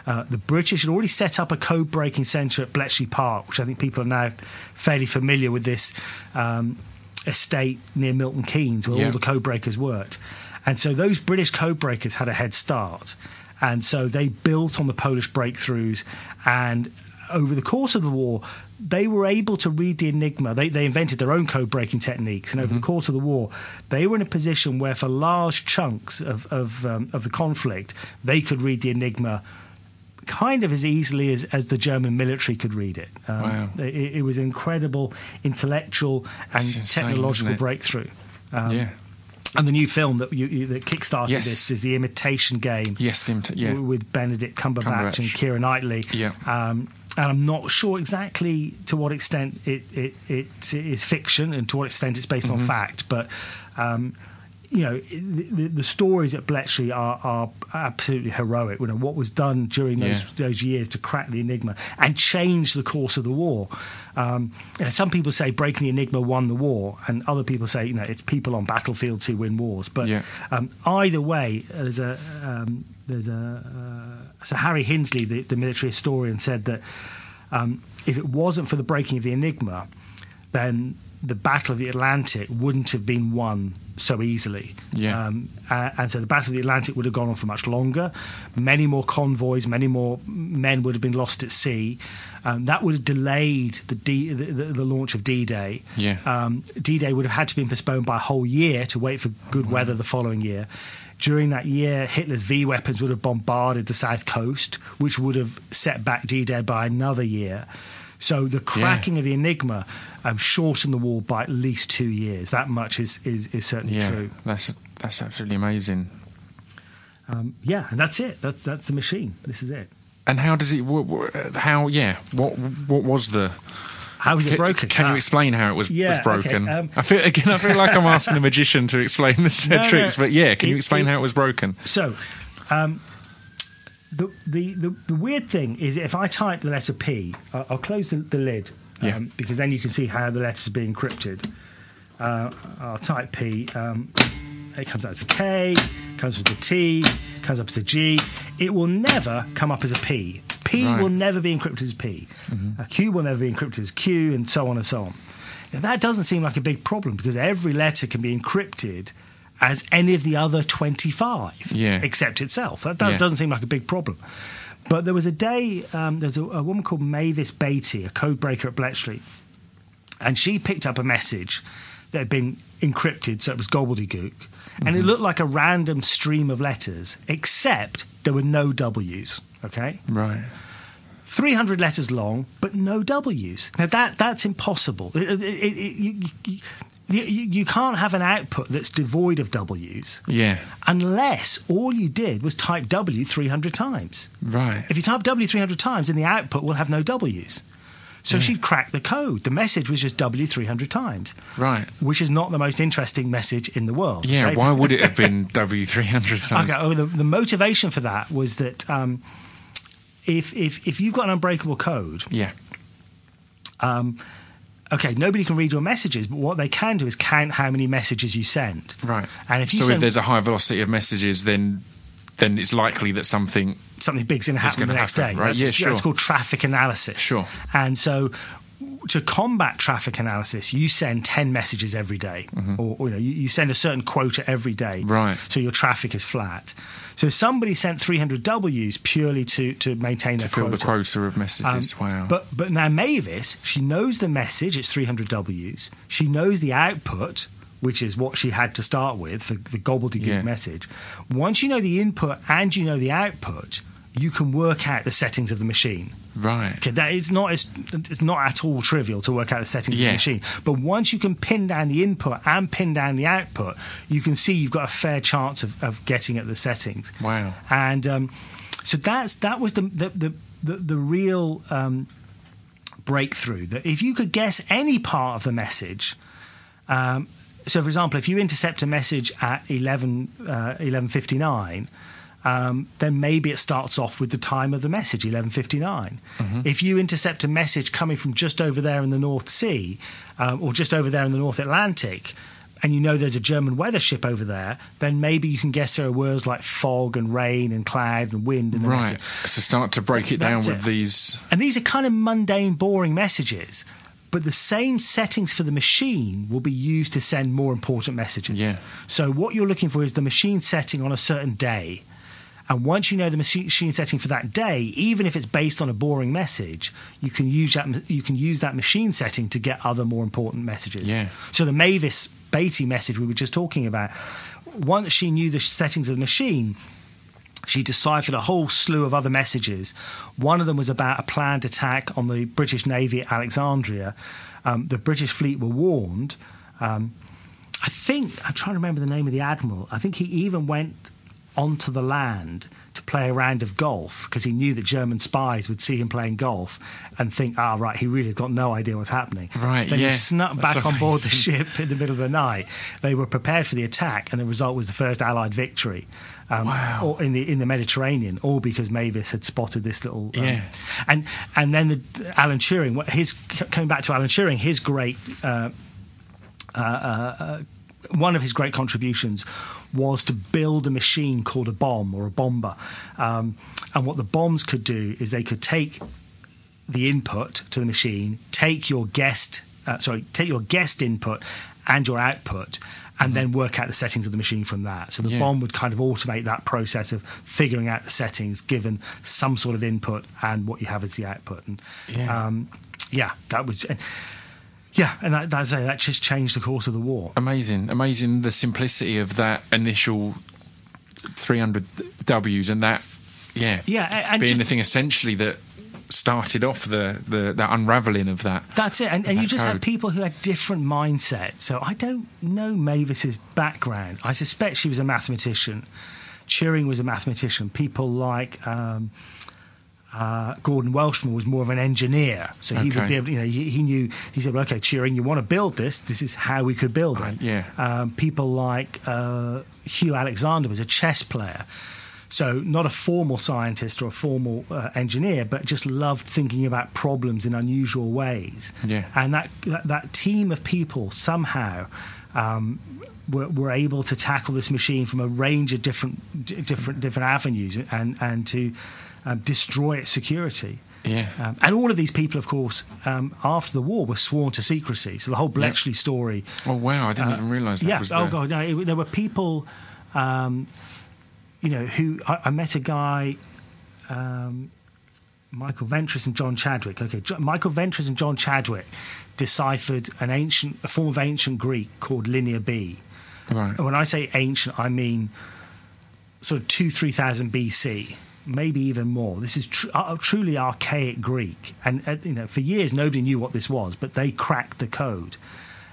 Speaker 3: Uh, the British had already set up a code breaking centre at Bletchley Park, which I think people are now fairly familiar with this um, estate near Milton Keynes, where
Speaker 1: Yeah.
Speaker 3: all the code breakers worked. And so those British code breakers had a head start. And so they built on the Polish breakthroughs. And over the course of the war, they were able to read the Enigma. They, they invented their own code breaking techniques. And over the course of the war, they were in a position where, for large chunks of, of, um, of the conflict, they could read the Enigma kind of as easily as, as the German military could read it. Um,
Speaker 1: Wow.
Speaker 3: it, it was an incredible intellectual and
Speaker 1: insane,
Speaker 3: technological breakthrough. Um,
Speaker 1: yeah.
Speaker 3: and the new film that you, you that kickstarted
Speaker 1: Yes.
Speaker 3: this is the Imitation Game.
Speaker 1: Yes, them t- yeah.
Speaker 3: with Benedict Cumberbatch,
Speaker 1: Cumberbatch.
Speaker 3: and Keira Knightley.
Speaker 1: Yeah.
Speaker 3: Um, and I'm not sure exactly to what extent it, it, it is fiction and to what extent it's based
Speaker 1: Mm-hmm.
Speaker 3: on fact, but. Um, you know the, the, stories at Bletchley are, are absolutely heroic. You know what was done during those
Speaker 1: Yeah.
Speaker 3: those years to crack the enigma and change the course of the war. Um, you know, some people say breaking the enigma won the war, and other people say you know it's people on battlefields who win wars. But
Speaker 1: Yeah.
Speaker 3: um, either way, there's a um, there's a uh, so Harry Hinsley, the, the military historian, said that um, if it wasn't for the breaking of the enigma, then the Battle of the Atlantic wouldn't have been won so easily.
Speaker 1: Yeah.
Speaker 3: Um, and so the Battle of the Atlantic would have gone on for much longer. Many more convoys, many more men would have been lost at sea. Um, that would have delayed the, D, the, the, the launch of D-Day.
Speaker 1: Yeah.
Speaker 3: Um, D-Day would have had to be postponed by a whole year to wait for good weather the following year. During that year, Hitler's V weapons would have bombarded the south coast, which would have set back D-Day by another year. So the cracking of the Enigma um, shortened the war by at least two years. That much is is, is certainly
Speaker 1: Yeah.
Speaker 3: true.
Speaker 1: That's that's absolutely amazing.
Speaker 3: Um, yeah, and that's it. That's that's the machine. This is it.
Speaker 1: And how does it? How? Yeah. What? What was the?
Speaker 3: How is it broken?
Speaker 1: can
Speaker 3: Ah.
Speaker 1: you explain how it was,
Speaker 3: Yeah,
Speaker 1: was broken?
Speaker 3: okay, um,
Speaker 1: I feel again. I feel like I'm asking a magician to explain the
Speaker 3: No, no,
Speaker 1: tricks, but yeah, can you explain
Speaker 3: it-
Speaker 1: how it was broken?
Speaker 3: So, um, the, the, the, the weird thing is if I type the letter P, I'll, I'll close the, the lid um,
Speaker 1: Yeah.
Speaker 3: because then you can see how the letters are being encrypted. Uh, I'll type P. Um, it comes out as a K, comes with a T, comes up as a G. It will never come up as a P. P
Speaker 1: Right.
Speaker 3: will never be encrypted as P. Uh, Q will never be encrypted as Q, and so on and so on. Now, that doesn't seem like a big problem because every letter can be encrypted as any of the other 25
Speaker 1: Yeah.
Speaker 3: except itself. That does,
Speaker 1: Yeah.
Speaker 3: doesn't seem like a big problem. But there was a day, um, there's a, a woman called Mavis Batey, a code breaker at Bletchley, and she picked up a message that had been encrypted, so it was gobbledygook, and
Speaker 1: Mm-hmm.
Speaker 3: it looked like a random stream of letters, except there were no W's. Okay,
Speaker 1: Right.
Speaker 3: 300 letters long, but no W's. Now that that's impossible. It- it- it- you, you, you, can't have an output that's devoid of W's
Speaker 1: Yeah.
Speaker 3: unless all you did was type W 300 times.
Speaker 1: Right.
Speaker 3: If you type W 300 times, then the output will have no W's. So she'd cracked the code. The message was just W three hundred times,
Speaker 1: Right.
Speaker 3: which is not the most interesting message in the world.
Speaker 1: Yeah,
Speaker 3: okay?
Speaker 1: why would it have been W300 times?
Speaker 3: Okay, oh, the, the motivation for that was that um, if, if if you've got an unbreakable code,
Speaker 1: Yeah.
Speaker 3: okay, nobody can read your messages, but what they can do is count how many messages you send.
Speaker 1: Right.
Speaker 3: And if you
Speaker 1: so if there's a high velocity of messages, then then it's likely that something.
Speaker 3: something big's going to happen the next
Speaker 1: happen,
Speaker 3: day.
Speaker 1: right?
Speaker 3: That's,
Speaker 1: Yeah, sure.
Speaker 3: called traffic analysis.
Speaker 1: Sure.
Speaker 3: And so to combat traffic analysis, you send 10 messages every day, or, or, you know, you, you send a certain quota every day.
Speaker 1: Mm-hmm. Right.
Speaker 3: So your traffic is flat. So if somebody sent 300 Ws purely to, to maintain their
Speaker 1: Fill
Speaker 3: quota.
Speaker 1: the quota of messages.
Speaker 3: Um,
Speaker 1: wow.
Speaker 3: But but now Mavis, she knows the message. It's 300 Ws. She knows the output, which is what she had to start with, the, the gobbledygook
Speaker 1: Yeah.
Speaker 3: message. Once you know the input and you know the output, you can work out the settings of the machine.
Speaker 1: right.
Speaker 3: Okay, that is not as, it's not at all trivial to work out the settings of the machine. But once you can pin down the input and pin down the output, you can see you've got a fair chance of, of getting at the settings.
Speaker 1: Wow.
Speaker 3: And um, so that's that was the the the, the, the real um, breakthrough. That if you could guess any part of the message. Um, so, for example, if you intercept a message at 11, uh, 11.59, um, then maybe it starts off with the time of the message, 11.59. If you intercept a message coming from just over there in the North Sea um, or just over there in the North Atlantic, and you know there's a German weather ship over there, then maybe you can guess there are words like fog and rain and cloud and wind in the
Speaker 1: Right. So start to break it down with
Speaker 3: it.
Speaker 1: these.
Speaker 3: And these are kind of mundane, boring messages, but the same settings for the machine will be used to send more important messages.
Speaker 1: Yeah.
Speaker 3: So what you're looking for is the machine setting on a certain day. And once you know the machine setting for that day, even if it's based on a boring message, you can use that you can use that machine setting to get other more important messages.
Speaker 1: Yeah.
Speaker 3: So the Mavis Batey message we were just talking about, once she knew the settings of the machine, she deciphered a whole slew of other messages. One of them was about a planned attack on the British Navy at Alexandria. Um, the British fleet were warned. Um, I think, I'm trying to remember the name of the admiral. I think he even went onto the land to play a round of golf because he knew that German spies would see him playing golf and think, ah, right, he really got no idea what's happening.
Speaker 1: Right,
Speaker 3: Then
Speaker 1: yeah.
Speaker 3: he snuck
Speaker 1: That's
Speaker 3: back on board the ship in the middle of the night. They were prepared for the attack, and the result was the first Allied victory. Um,
Speaker 1: Wow.
Speaker 3: in the in the Mediterranean, all because Mavis had spotted this little. Um,
Speaker 1: Yeah.
Speaker 3: And and then the, Alan Turing, what- his coming back to Alan Turing, his great. Uh, one of his great contributions was to build a machine called a bomb or a bomber. Um, and what the bombs could do is they could take the input to the machine, take your guest, uh, sorry, take your guest input and your output, and then work out the settings of the machine from that. So the
Speaker 1: Yeah.
Speaker 3: bomb would kind of automate that process of figuring out the settings given some sort of input and what you have as the output. And
Speaker 1: Yeah.
Speaker 3: um, yeah, that was. And, yeah, and that, that's, it, that just changed the course of the war.
Speaker 1: Amazing, amazing. The simplicity of that initial 300 Ws and that, yeah,
Speaker 3: Yeah, and
Speaker 1: being
Speaker 3: just-
Speaker 1: the thing essentially that started off the the, the unraveling of that.
Speaker 3: That's it. And, and you just had people who had different mindsets. So I don't know Mavis's background. I suspect she was a mathematician. Turing was a mathematician. People like um, uh, Gordon Welchman was more of an engineer. So he
Speaker 1: Okay.
Speaker 3: would be able, you know, he, he knew, he said, well, okay, Turing, you want to build this. This is how we could build it.
Speaker 1: Right, yeah.
Speaker 3: Um, people like uh, Hugh Alexander was a chess player. So, not a formal scientist or a formal uh, engineer, but just loved thinking about problems in unusual ways.
Speaker 1: Yeah.
Speaker 3: And that, that, that team of people somehow um, were, were able to tackle this machine from a range of different, different, different avenues and, and to um, destroy its security.
Speaker 1: Yeah.
Speaker 3: Um, and all of these people, of course, um, after the war were sworn to secrecy. So the whole Bletchley story
Speaker 1: Oh wow, I didn't even realise that
Speaker 3: yeah.
Speaker 1: was
Speaker 3: oh god, no. It, there were people, um, you know, who I, I met a guy, um, Michael Ventris and John Chadwick. Okay, Jo- Michael Ventris and John Chadwick deciphered an ancient, a form of ancient Greek called Linear B.
Speaker 1: Right.
Speaker 3: And when I say ancient, I mean sort of two, three thousand BC, maybe even more. This is tr- uh, truly archaic Greek, and uh, you know, for years nobody knew what this was, but they cracked the code,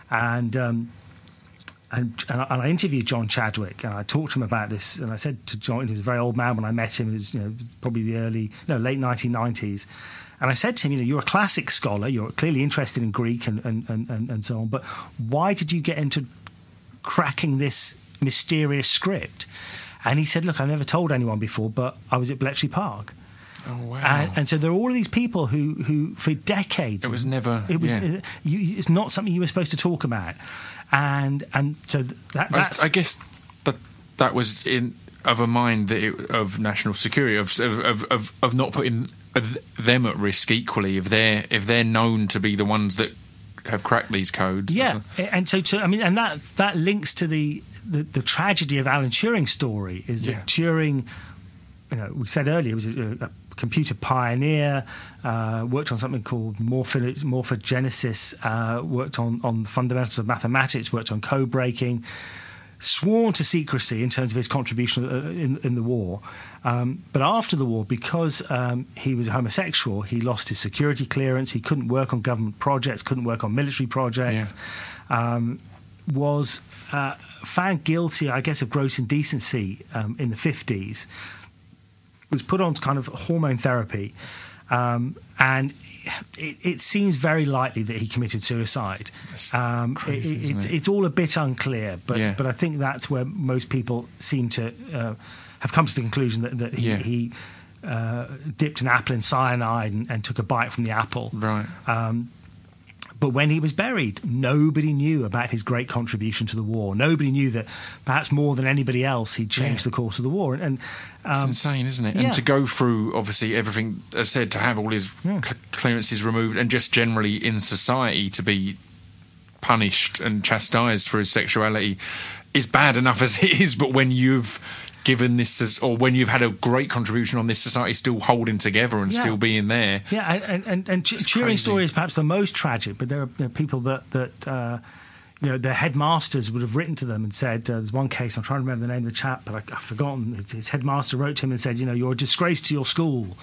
Speaker 3: and. Um, and, and, I, and I interviewed John Chadwick, and I talked to him about this. And I said to John, he was a very old man when I met him. It was you know probably the early, no, late 1990s. And I said to him, you know, you're a classic scholar, you're clearly interested in Greek and, and, and, and so on, but why did you get into cracking this mysterious script? And he said, look, I've never told anyone before, but I was at Bletchley Park.
Speaker 1: Oh wow!
Speaker 3: And, and so there are all of these people who, who for decades,
Speaker 1: It was never-
Speaker 3: It was.
Speaker 1: yeah.
Speaker 3: uh, you, it's not something you were supposed to talk about, and and so th- that,
Speaker 1: I,
Speaker 3: that's
Speaker 1: I guess that that was in of a mind that it, of national security of of, of of not putting them at risk equally if they're if they're known to be the ones that have cracked these codes.
Speaker 3: Yeah, and so to, I mean, and that that links to the, the the tragedy of Alan Turing's story is that
Speaker 1: Yeah.
Speaker 3: Turing, you know, we said earlier was a, a computer pioneer, uh, worked on something called morpho, morphogenesis, uh, worked on on the fundamentals of mathematics, worked on code breaking. Sworn to secrecy in terms of his contribution uh, in, in the war, um, but after the war, because um, he was a homosexual, he lost his security clearance. He couldn't work on government projects, couldn't work on military projects um, was uh, found guilty, I guess, of gross indecency um, in the 50s, was put on kind of hormone therapy, um, and it, it seems very likely that he committed suicide. Um,
Speaker 1: crazy,
Speaker 3: it-
Speaker 1: isn't
Speaker 3: it's,
Speaker 1: it?
Speaker 3: it's all a bit unclear, but,
Speaker 1: Yeah.
Speaker 3: but I think that's where most people seem to uh, have come to the conclusion that, that he.
Speaker 1: Yeah.
Speaker 3: he uh, dipped an apple in cyanide and, and took a bite from the apple.
Speaker 1: Right.
Speaker 3: Um, but when he was buried, nobody knew about his great contribution to the war. Nobody knew that perhaps more than anybody else, he'd changed
Speaker 1: Yeah.
Speaker 3: the course of the war. And, and
Speaker 1: It's
Speaker 3: um,
Speaker 1: insane, isn't it?
Speaker 3: yeah.
Speaker 1: And to go through obviously everything as said to have all his cl- clearances removed, and just generally in society to be punished and chastised for his sexuality is bad enough as it is. But when you've given this, or when you've had a great contribution on this society still holding together and
Speaker 3: Yeah.
Speaker 1: still being there,
Speaker 3: yeah, and, and, and Ch- Turing's
Speaker 1: crazy.
Speaker 3: story is perhaps the most tragic, but there are, there are people that, that uh, you know, their headmasters would have written to them and said, uh, there's one case, I'm trying to remember the name of the chap, but I, I've forgotten. His, his headmaster wrote to him and said, you know, you're a disgrace to your school.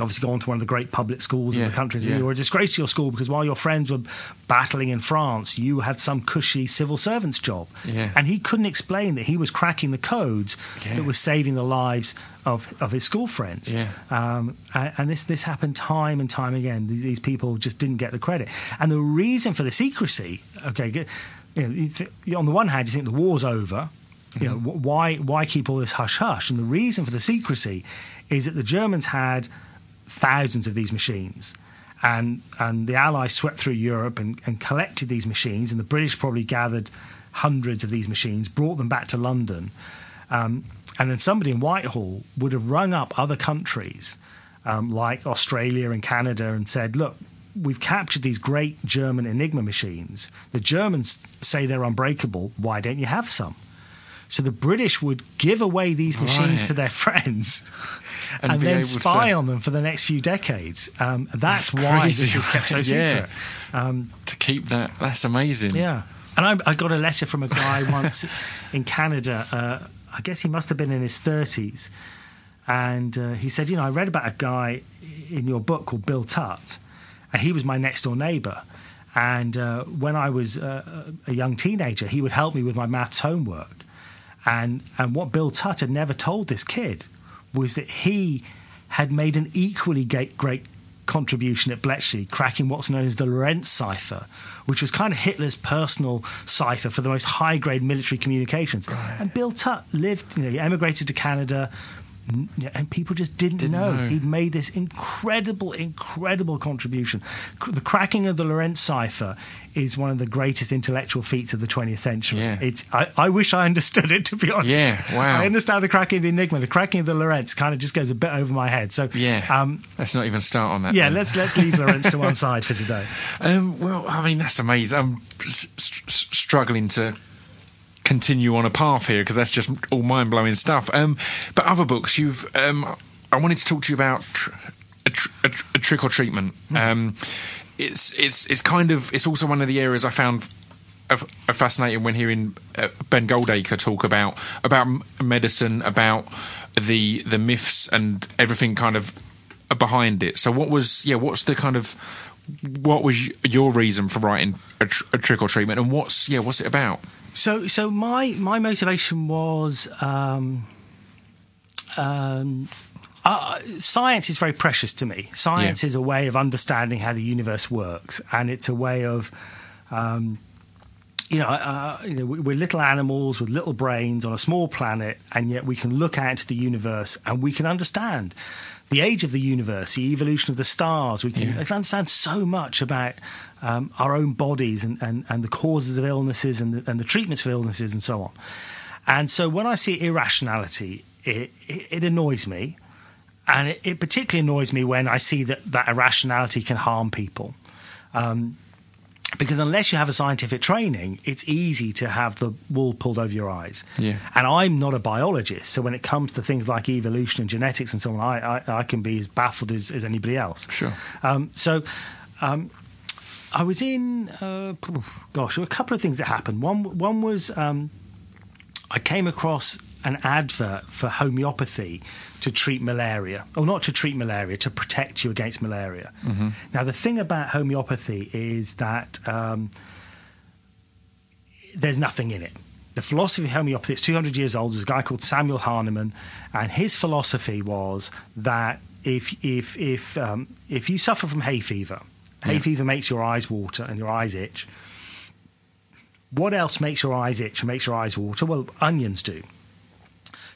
Speaker 3: Obviously gone to one of the great public schools in the country. and
Speaker 1: yeah.
Speaker 3: you were a disgrace to your school because while your friends were battling in France, you had some cushy civil servant's job.
Speaker 1: Yeah.
Speaker 3: And he couldn't explain that he was cracking the codes
Speaker 1: Yeah.
Speaker 3: that were saving the lives of, of his school friends.
Speaker 1: Yeah.
Speaker 3: Um, and, and this this happened time and time again. These, these people just didn't get the credit. And the reason for the secrecy, okay, you know, you th- on the one hand, you think the war's over. You know, wh- why why keep all this hush hush? And the reason for the secrecy is that the Germans had thousands of these machines. And, and the Allies swept through Europe and, and collected these machines, and the British probably gathered hundreds of these machines, brought them back to London, um, and then somebody in Whitehall would have rung up other countries um, like Australia and Canada and said, look, we've captured these great German Enigma machines. The Germans say they're unbreakable. Why don't you have some? So the British would give away these machines
Speaker 1: Right.
Speaker 3: to their friends
Speaker 1: And
Speaker 3: and, then spy
Speaker 1: to-
Speaker 3: on them for the next few decades. Um, that's,
Speaker 1: That's
Speaker 3: why this was kept so
Speaker 1: right?
Speaker 3: secret.
Speaker 1: Yeah.
Speaker 3: Um,
Speaker 1: to keep that, that's amazing.
Speaker 3: yeah. And I, I got a letter from a guy once in Canada. Uh, I guess he must have been in his 30s. And uh, he said, You know, I read about a guy in your book called Bill Tutte, and he was my next door neighbor. And uh, when I was uh, a young teenager, he would help me with my maths homework. And, and what Bill Tutte had never told this kid was that he had made an equally great, great contribution at Bletchley, cracking what's known as the Lorenz cipher, which was kind of Hitler's personal cipher for the most high grade military communications. And Bill Tutte lived, you know, he emigrated to Canada. And people just didn't,
Speaker 1: Didn't
Speaker 3: know.
Speaker 1: know.
Speaker 3: he'd made this incredible, incredible contribution. The cracking of the Lorenz cipher is one of the greatest intellectual feats of the 20th century.
Speaker 1: Yeah.
Speaker 3: It's, I, I wish I understood it, to be honest.
Speaker 1: Yeah, wow.
Speaker 3: I understand the cracking of the Enigma. The cracking of the Lorenz kind of just goes a bit over my head. So,
Speaker 1: Yeah.
Speaker 3: um,
Speaker 1: let's not even start on that.
Speaker 3: yeah,
Speaker 1: then.
Speaker 3: let's let's leave Lorenz to one side for today.
Speaker 1: Um, well, I mean, that's amazing. I'm s- s- struggling to continue on a path here because that's just all mind blowing stuff. Um, but other books, you've. Um, I wanted to talk to you about tr- a, tr- a, tr- a trick or treatment. Um, it's it's it's kind of it's also one of the areas I found. Fascinating when hearing uh, Ben Goldacre talk about about medicine, about the the myths and everything kind of behind it. So, what was yeah? What's the kind of what was your reason for writing a, tr- a trick or treatment, and what's yeah? What's it about?
Speaker 3: So, so my my motivation was um, um, uh, science is very precious to me. Science
Speaker 1: Yeah.
Speaker 3: is a way of understanding how the universe works, and it's a way of, um, you know, uh, you know, we- we're little animals with little brains on a small planet, and yet we can look out into the universe and we can understand the age of the universe, the evolution of the stars. We can,
Speaker 1: Yeah.
Speaker 3: we can understand so much about um, our own bodies and, and, and the causes of illnesses and the, and the treatments for illnesses and so on. And so when I see irrationality, it, it, it annoys me. And it, it particularly annoys me when I see that that irrationality can harm people. Um, because unless you have a scientific training, it's easy to have the wool pulled over your eyes.
Speaker 1: Yeah.
Speaker 3: And I'm not a biologist, so when it comes to things like evolution and genetics and so on, I, I, I can be as baffled as, as anybody else.
Speaker 1: Sure.
Speaker 3: Um, so um, I was in, uh, gosh, there were a couple of things that happened. One, one was um, I came across an advert for homeopathy to treat malaria, or not to treat malaria, to protect you against malaria. Now, the thing about homeopathy is that um, there's nothing in it. The philosophy of homeopathy, it's 200 years old. There's a guy called Samuel Hahnemann, and his philosophy was that if, if, if, um, if you suffer from hay fever, hay
Speaker 1: Yeah.
Speaker 3: fever makes your eyes water and your eyes itch. What else makes your eyes itch and makes your eyes water? Well, onions do.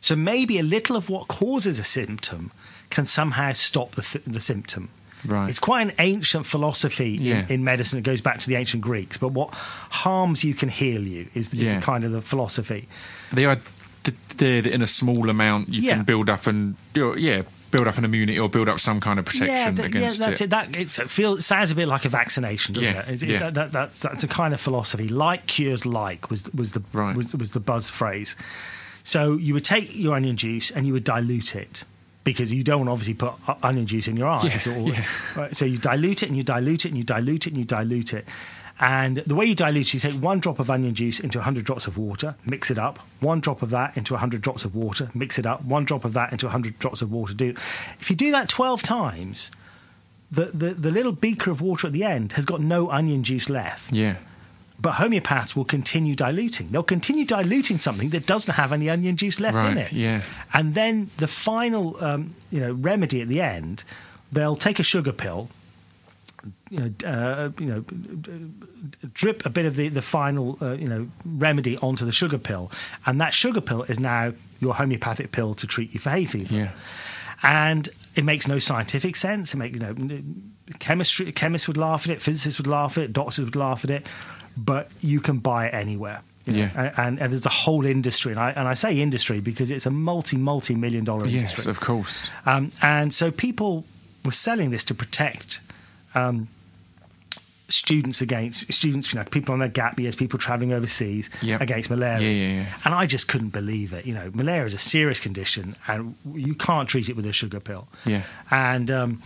Speaker 3: So maybe a little of what causes a symptom can somehow stop the, th- the symptom.
Speaker 1: Right.
Speaker 3: It's quite an ancient philosophy
Speaker 1: Yeah.
Speaker 3: in, in medicine. It goes back to the ancient Greeks. But what harms you can heal you is, is
Speaker 1: Yeah.
Speaker 3: the kind of the philosophy.
Speaker 1: The idea that in a small amount you
Speaker 3: Yeah.
Speaker 1: can build up and do yeah, build up an immunity or build up some kind of protection
Speaker 3: yeah, th- yeah,
Speaker 1: against
Speaker 3: that's
Speaker 1: it.
Speaker 3: it. That it feels sounds a bit like a vaccination, doesn't
Speaker 1: Yeah,
Speaker 3: it? It-
Speaker 1: yeah.
Speaker 3: that, that, that's that's a kind of philosophy. Like cures like was was the
Speaker 1: Right.
Speaker 3: was, was the buzz phrase. So you would take your onion juice and you would dilute it because you don't obviously put onion juice in your eyes.
Speaker 1: Yeah,
Speaker 3: or,
Speaker 1: yeah.
Speaker 3: right, so you dilute it and you dilute it and you dilute it and you dilute it. And the way you dilute it, you take one drop of onion juice into 100 drops of water, mix it up. One drop of that into 100 drops of water, mix it up. One drop of that into 100 drops of water. Do if you do that 12 times, the, the, the little beaker of water at the end has got no onion juice left.
Speaker 1: yeah.
Speaker 3: But homeopaths will continue diluting. They'll continue diluting something that doesn't have any onion juice left in it.
Speaker 1: yeah.
Speaker 3: And then the final, um, you know, remedy at the end, they'll take a sugar pill. You know, uh, you know, drip a bit of the the final, uh, you know, remedy onto the sugar pill, and that sugar pill is now your homeopathic pill to treat you for hay fever
Speaker 1: Yeah.
Speaker 3: and it makes no scientific sense. It make you know, chemistry chemists would laugh at it, physicists would laugh at it, doctors would laugh at it, but you can buy it anywhere. you know.
Speaker 1: Yeah.
Speaker 3: and, and, there's a whole industry, and I and I say industry because it's a multi multi million dollar
Speaker 1: Yes,
Speaker 3: industry.
Speaker 1: of course.
Speaker 3: Um, and so people were selling this to protect um, students against students, you know, people on their gap years, people traveling overseas
Speaker 1: Yep.
Speaker 3: against malaria.
Speaker 1: Yeah, yeah, yeah.
Speaker 3: And I just couldn't believe it. You know, malaria is a serious condition, and you can't treat it with a sugar pill.
Speaker 1: Yeah.
Speaker 3: And um,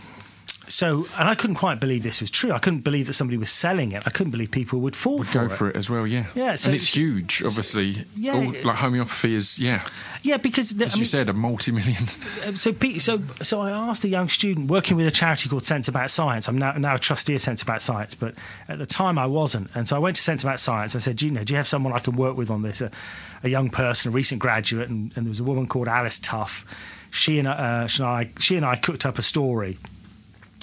Speaker 3: so, and I couldn't quite believe this was true. I couldn't believe that somebody was selling it. I couldn't believe people would fall
Speaker 1: Would
Speaker 3: for
Speaker 1: go
Speaker 3: it.
Speaker 1: for it as well, yeah.
Speaker 3: Yeah, so
Speaker 1: and it's
Speaker 3: it's-
Speaker 1: huge, obviously.
Speaker 3: Yeah,
Speaker 1: All, like homeopathy is, yeah,
Speaker 3: Yeah, because the,
Speaker 1: as
Speaker 3: I
Speaker 1: you
Speaker 3: mean,
Speaker 1: said, a multi-million.
Speaker 3: Um, so, Pete, so, so I asked a young student working with a charity called Sense About Science. I'm now, now a trustee of Sense About Science, but at the time I wasn't. And so I went to Sense About Science. I said, do you know, do you have someone I can work with on this? A, a young person, a recent graduate, and, and there was a woman called Alice Tuff. She and, uh, she, and I, she and I cooked up a story.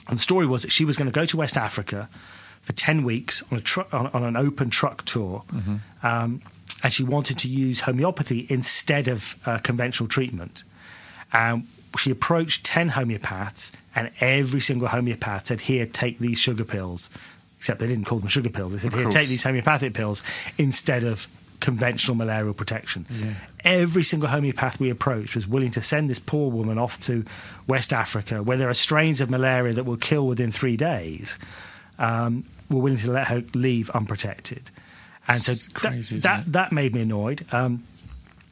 Speaker 3: And the story was that she was going to go to West Africa for 10 weeks on, a tru- on, on an open truck tour. Um, and she wanted to use homeopathy instead of uh, conventional treatment. And she approached 10 homeopaths, and every single homeopath said, Here, take these sugar pills. Except they didn't call them sugar pills. They said, Here, take these homeopathic pills instead of conventional malarial protection. Every single homeopath we approached was willing to send this poor woman off to West Africa, where there are strains of malaria that will kill within three days. Um, were willing to let her leave unprotected. And so
Speaker 1: It's
Speaker 3: that-
Speaker 1: crazy, isn't
Speaker 3: that, that made me annoyed. Um,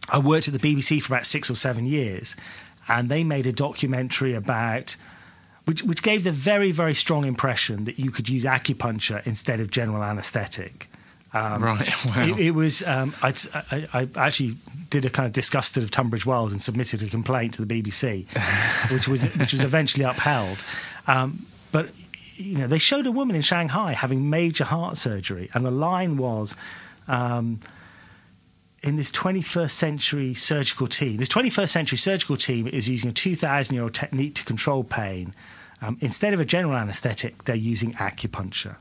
Speaker 3: I worked at the BBC for about six or seven years, and they made a documentary about. Which, which gave the very, very strong impression that you could use acupuncture instead of general anaesthetic. Um,
Speaker 1: Right, wow.
Speaker 3: It, it was. Um, I'd, I, I actually did a kind of disgusted of Tunbridge Wells and submitted a complaint to the BBC, which was which was eventually upheld. Um, but you know, they showed a woman in Shanghai having major heart surgery, and the line was. Um, in this 21st century surgical team. This 21st century surgical team is using a 2,000 year old technique to control pain. Um, instead of a general anaesthetic, they're using acupuncture.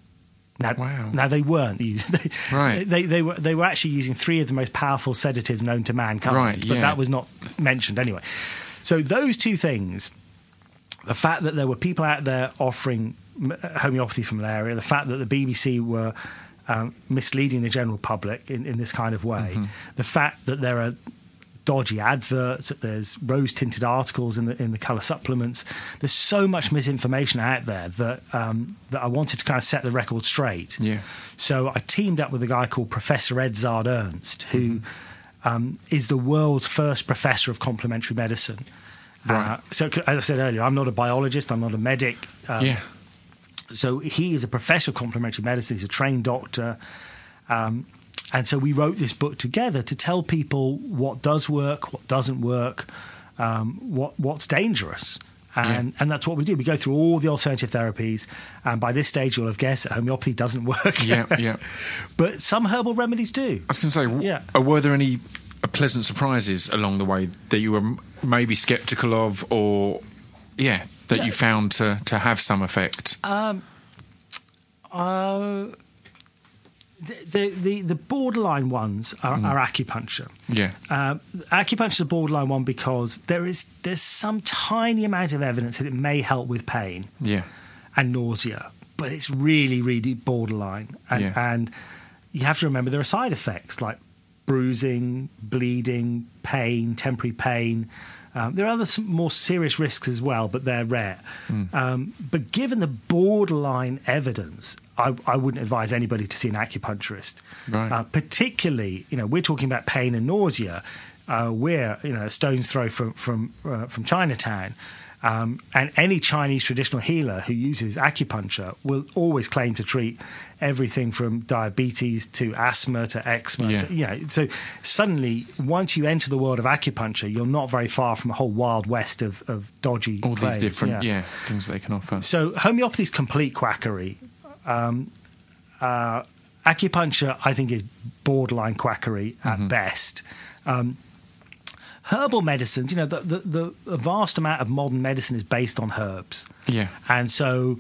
Speaker 3: Now,
Speaker 1: Wow.
Speaker 3: now they weren't using. They,
Speaker 1: Right.
Speaker 3: They, they were they were actually using three of the most powerful sedatives known to mankind.
Speaker 1: Right,
Speaker 3: But
Speaker 1: yeah.
Speaker 3: that was not mentioned anyway. So those two things the fact that there were people out there offering homeopathy for malaria, the fact that the BBC were um, misleading the general public in, in this kind of way,
Speaker 1: Mm-hmm.
Speaker 3: the fact that there are dodgy adverts, that there's rose tinted articles in the in the colour supplements. There's so much misinformation out there that um, that I wanted to kind of set the record straight.
Speaker 1: Yeah.
Speaker 3: So I teamed up with a guy called Professor Edzard Ernst, who um, is the world's first professor of complementary medicine.
Speaker 1: Right.
Speaker 3: Uh, so, as I said earlier, I'm not a biologist, I'm not a medic. Um,
Speaker 1: yeah.
Speaker 3: So, he is a professor of complementary medicine, he's a trained doctor. Um, and so, we wrote this book together to tell people what does work, what doesn't work, um, what, what's dangerous. And, and that's what we do. We go through all the alternative therapies. And by this stage, you'll have guessed that homeopathy doesn't work.
Speaker 1: Yeah, yeah.
Speaker 3: but some herbal remedies do.
Speaker 1: I was going to say, w-
Speaker 3: Yeah.
Speaker 1: uh, were there any uh, pleasant surprises along the way that you were maybe sceptical of, or yeah, that you found to, to have some effect?
Speaker 3: Um, Uh, the, the, the borderline ones are, are acupuncture.
Speaker 1: yeah,
Speaker 3: Uh, acupuncture is a borderline one because there is there's some tiny amount of evidence that it may help with pain
Speaker 1: yeah,
Speaker 3: and nausea, but it's really really borderline. And,
Speaker 1: Yeah.
Speaker 3: and you have to remember there are side effects like bruising, bleeding, pain, temporary pain. Um, there are other more serious risks as well, but they're rare.
Speaker 1: Hmm.
Speaker 3: Um, but given the borderline evidence, I, I wouldn't advise anybody to see an acupuncturist.
Speaker 1: Right.
Speaker 3: Uh, particularly, you know, we're talking about pain and nausea. Uh, we're, you know, a stone's throw from from uh, from Chinatown. Um, and any Chinese traditional healer who uses acupuncture will always claim to treat everything from diabetes to asthma to eczema.
Speaker 1: Yeah.
Speaker 3: To, you know, so suddenly, once you enter the world of acupuncture, you're not very far from a whole wild west of, of dodgy.
Speaker 1: all
Speaker 3: claims.
Speaker 1: these different yeah. things they can offer.
Speaker 3: So homeopathy is complete quackery. Um, uh, acupuncture, I think, is borderline quackery at
Speaker 1: Mm-hmm.
Speaker 3: best. Um, herbal medicines, you know, the, the, the, vast amount of modern medicine is based on herbs.
Speaker 1: Yeah.
Speaker 3: And so,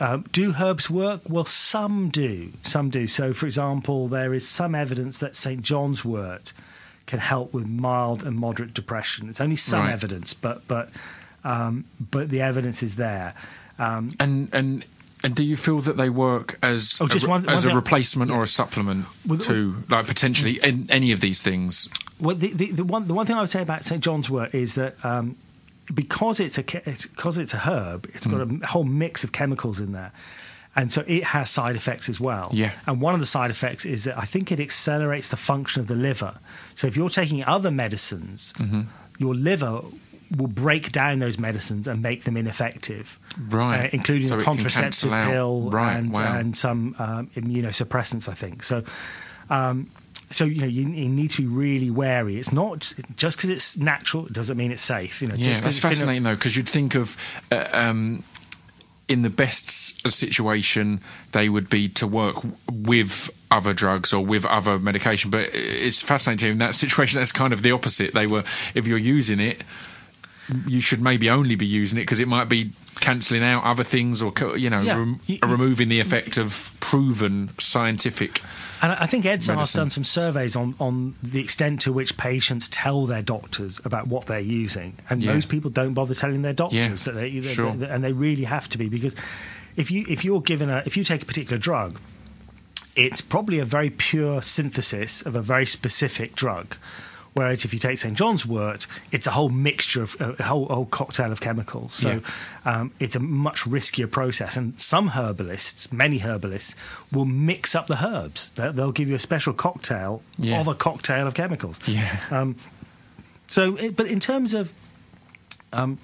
Speaker 3: um, do herbs work? Well, some do. Some do. So, for example, there is some evidence that St. John's wort can help with mild and moderate depression. It's only some
Speaker 1: Right.
Speaker 3: evidence, but but um, but the evidence is there. Um,
Speaker 1: And and and do you feel that they work as
Speaker 3: Oh,
Speaker 1: a,
Speaker 3: one- one
Speaker 1: as a
Speaker 3: thing-
Speaker 1: replacement or a supplement to like potentially in, any of these things?
Speaker 3: Well, the, the, the one the one thing I would say about St John's wort is that um, because it's a it's, because it's a herb, it's got
Speaker 1: Mm.
Speaker 3: a whole mix of chemicals in there, and so it has side effects as well.
Speaker 1: Yeah.
Speaker 3: and one of the side effects is that I think it accelerates the function of the liver. So if you're taking other medicines,
Speaker 1: Mm-hmm.
Speaker 3: your liver will break down those medicines and make them ineffective,
Speaker 1: Right.
Speaker 3: uh, including
Speaker 1: So
Speaker 3: the contraceptive pill
Speaker 1: Right,
Speaker 3: and
Speaker 1: wow.
Speaker 3: and some um, immunosuppressants. I think so. Um, so you know you, you need to be really wary. It's not just because it's natural it doesn't mean it's safe. You know,
Speaker 1: Yeah, that's
Speaker 3: it's a-
Speaker 1: fascinating though, because you'd think of uh, um, in the best situation they would be to work with other drugs or with other medication, but it's fascinating in that situation. That's kind of the opposite. They were if you're using it, you should maybe only be using it because it might be cancelling out other things or you know
Speaker 3: Yeah.
Speaker 1: rem-
Speaker 3: You- you-
Speaker 1: removing the effect of proven scientific.
Speaker 3: And I think
Speaker 1: medicine.
Speaker 3: done some surveys on, on the extent to which patients tell their doctors about what they're using, and
Speaker 1: Yeah.
Speaker 3: most people don't bother telling their doctors
Speaker 1: Yeah,
Speaker 3: that they,
Speaker 1: sure.
Speaker 3: that- and they really have to be because if you if you're given a if you take a particular drug, it's probably a very pure synthesis of a very specific drug. Whereas if you take St John's wort, it's a whole mixture of a whole, a whole cocktail of chemicals. So um, it's a much riskier process. And some herbalists, many herbalists, will mix up the herbs. They'll, they'll give you a special cocktail
Speaker 1: Yeah.
Speaker 3: of a cocktail of chemicals.
Speaker 1: Yeah.
Speaker 3: Um, so, it, but in terms of, um,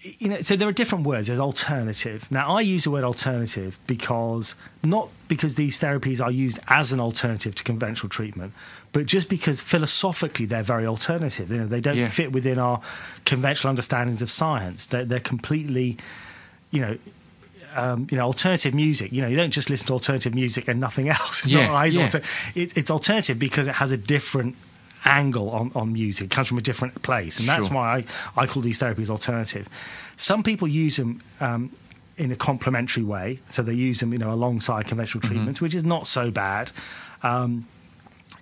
Speaker 3: you know, so there are different words. There's alternative. Now, I use the word alternative because not because these therapies are used as an alternative to conventional treatment, but just because philosophically they're very alternative. You know, they don't
Speaker 1: Yeah.
Speaker 3: fit within our conventional understandings of science. They're, they're completely, you know, um, you know, alternative music. You know, you don't just listen to alternative music and nothing else. It's
Speaker 1: Yeah,
Speaker 3: not
Speaker 1: yeah.
Speaker 3: alter- it, it's alternative because it has a different angle on, on music. It comes from a different place, and that's
Speaker 1: Sure.
Speaker 3: why I, I call these therapies alternative. Some people use them. Um, in a complementary way, so they use them, you know, alongside conventional
Speaker 1: Mm-hmm.
Speaker 3: treatments, which is not so bad. Um,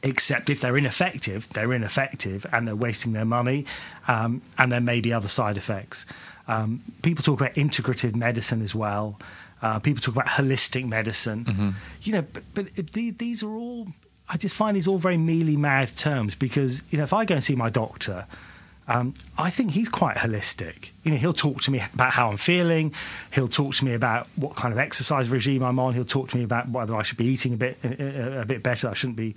Speaker 3: except if they're ineffective, they're ineffective and they're wasting their money, um, and there may be other side effects. Um, people talk about integrative medicine as well. Uh, people talk about holistic medicine. You know, but, but the, these are all. I just find these all very mealy mouthed terms because you know if I go and see my doctor. Um, I think he's quite holistic. You know, he'll talk to me about how I'm feeling. He'll talk to me about what kind of exercise regime I'm on. He'll talk to me about whether I should be eating a bit a, a bit better. I shouldn't be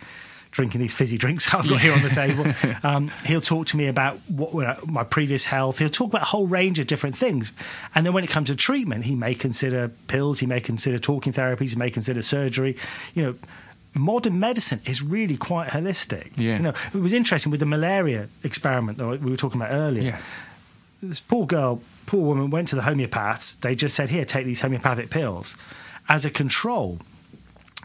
Speaker 3: drinking these fizzy drinks I've got here on the table. Um, he'll talk to me about what you know, my previous health. He'll talk about a whole range of different things. And then when it comes to treatment, he may consider pills. He may consider talking therapies. He may consider surgery. You know. Modern medicine is really quite holistic.
Speaker 1: Yeah.
Speaker 3: You know, it was interesting with the malaria experiment that we were talking about earlier
Speaker 1: Yeah.
Speaker 3: this poor girl, poor woman went to the homeopaths. They just said, "Here, take these homeopathic pills." As a control,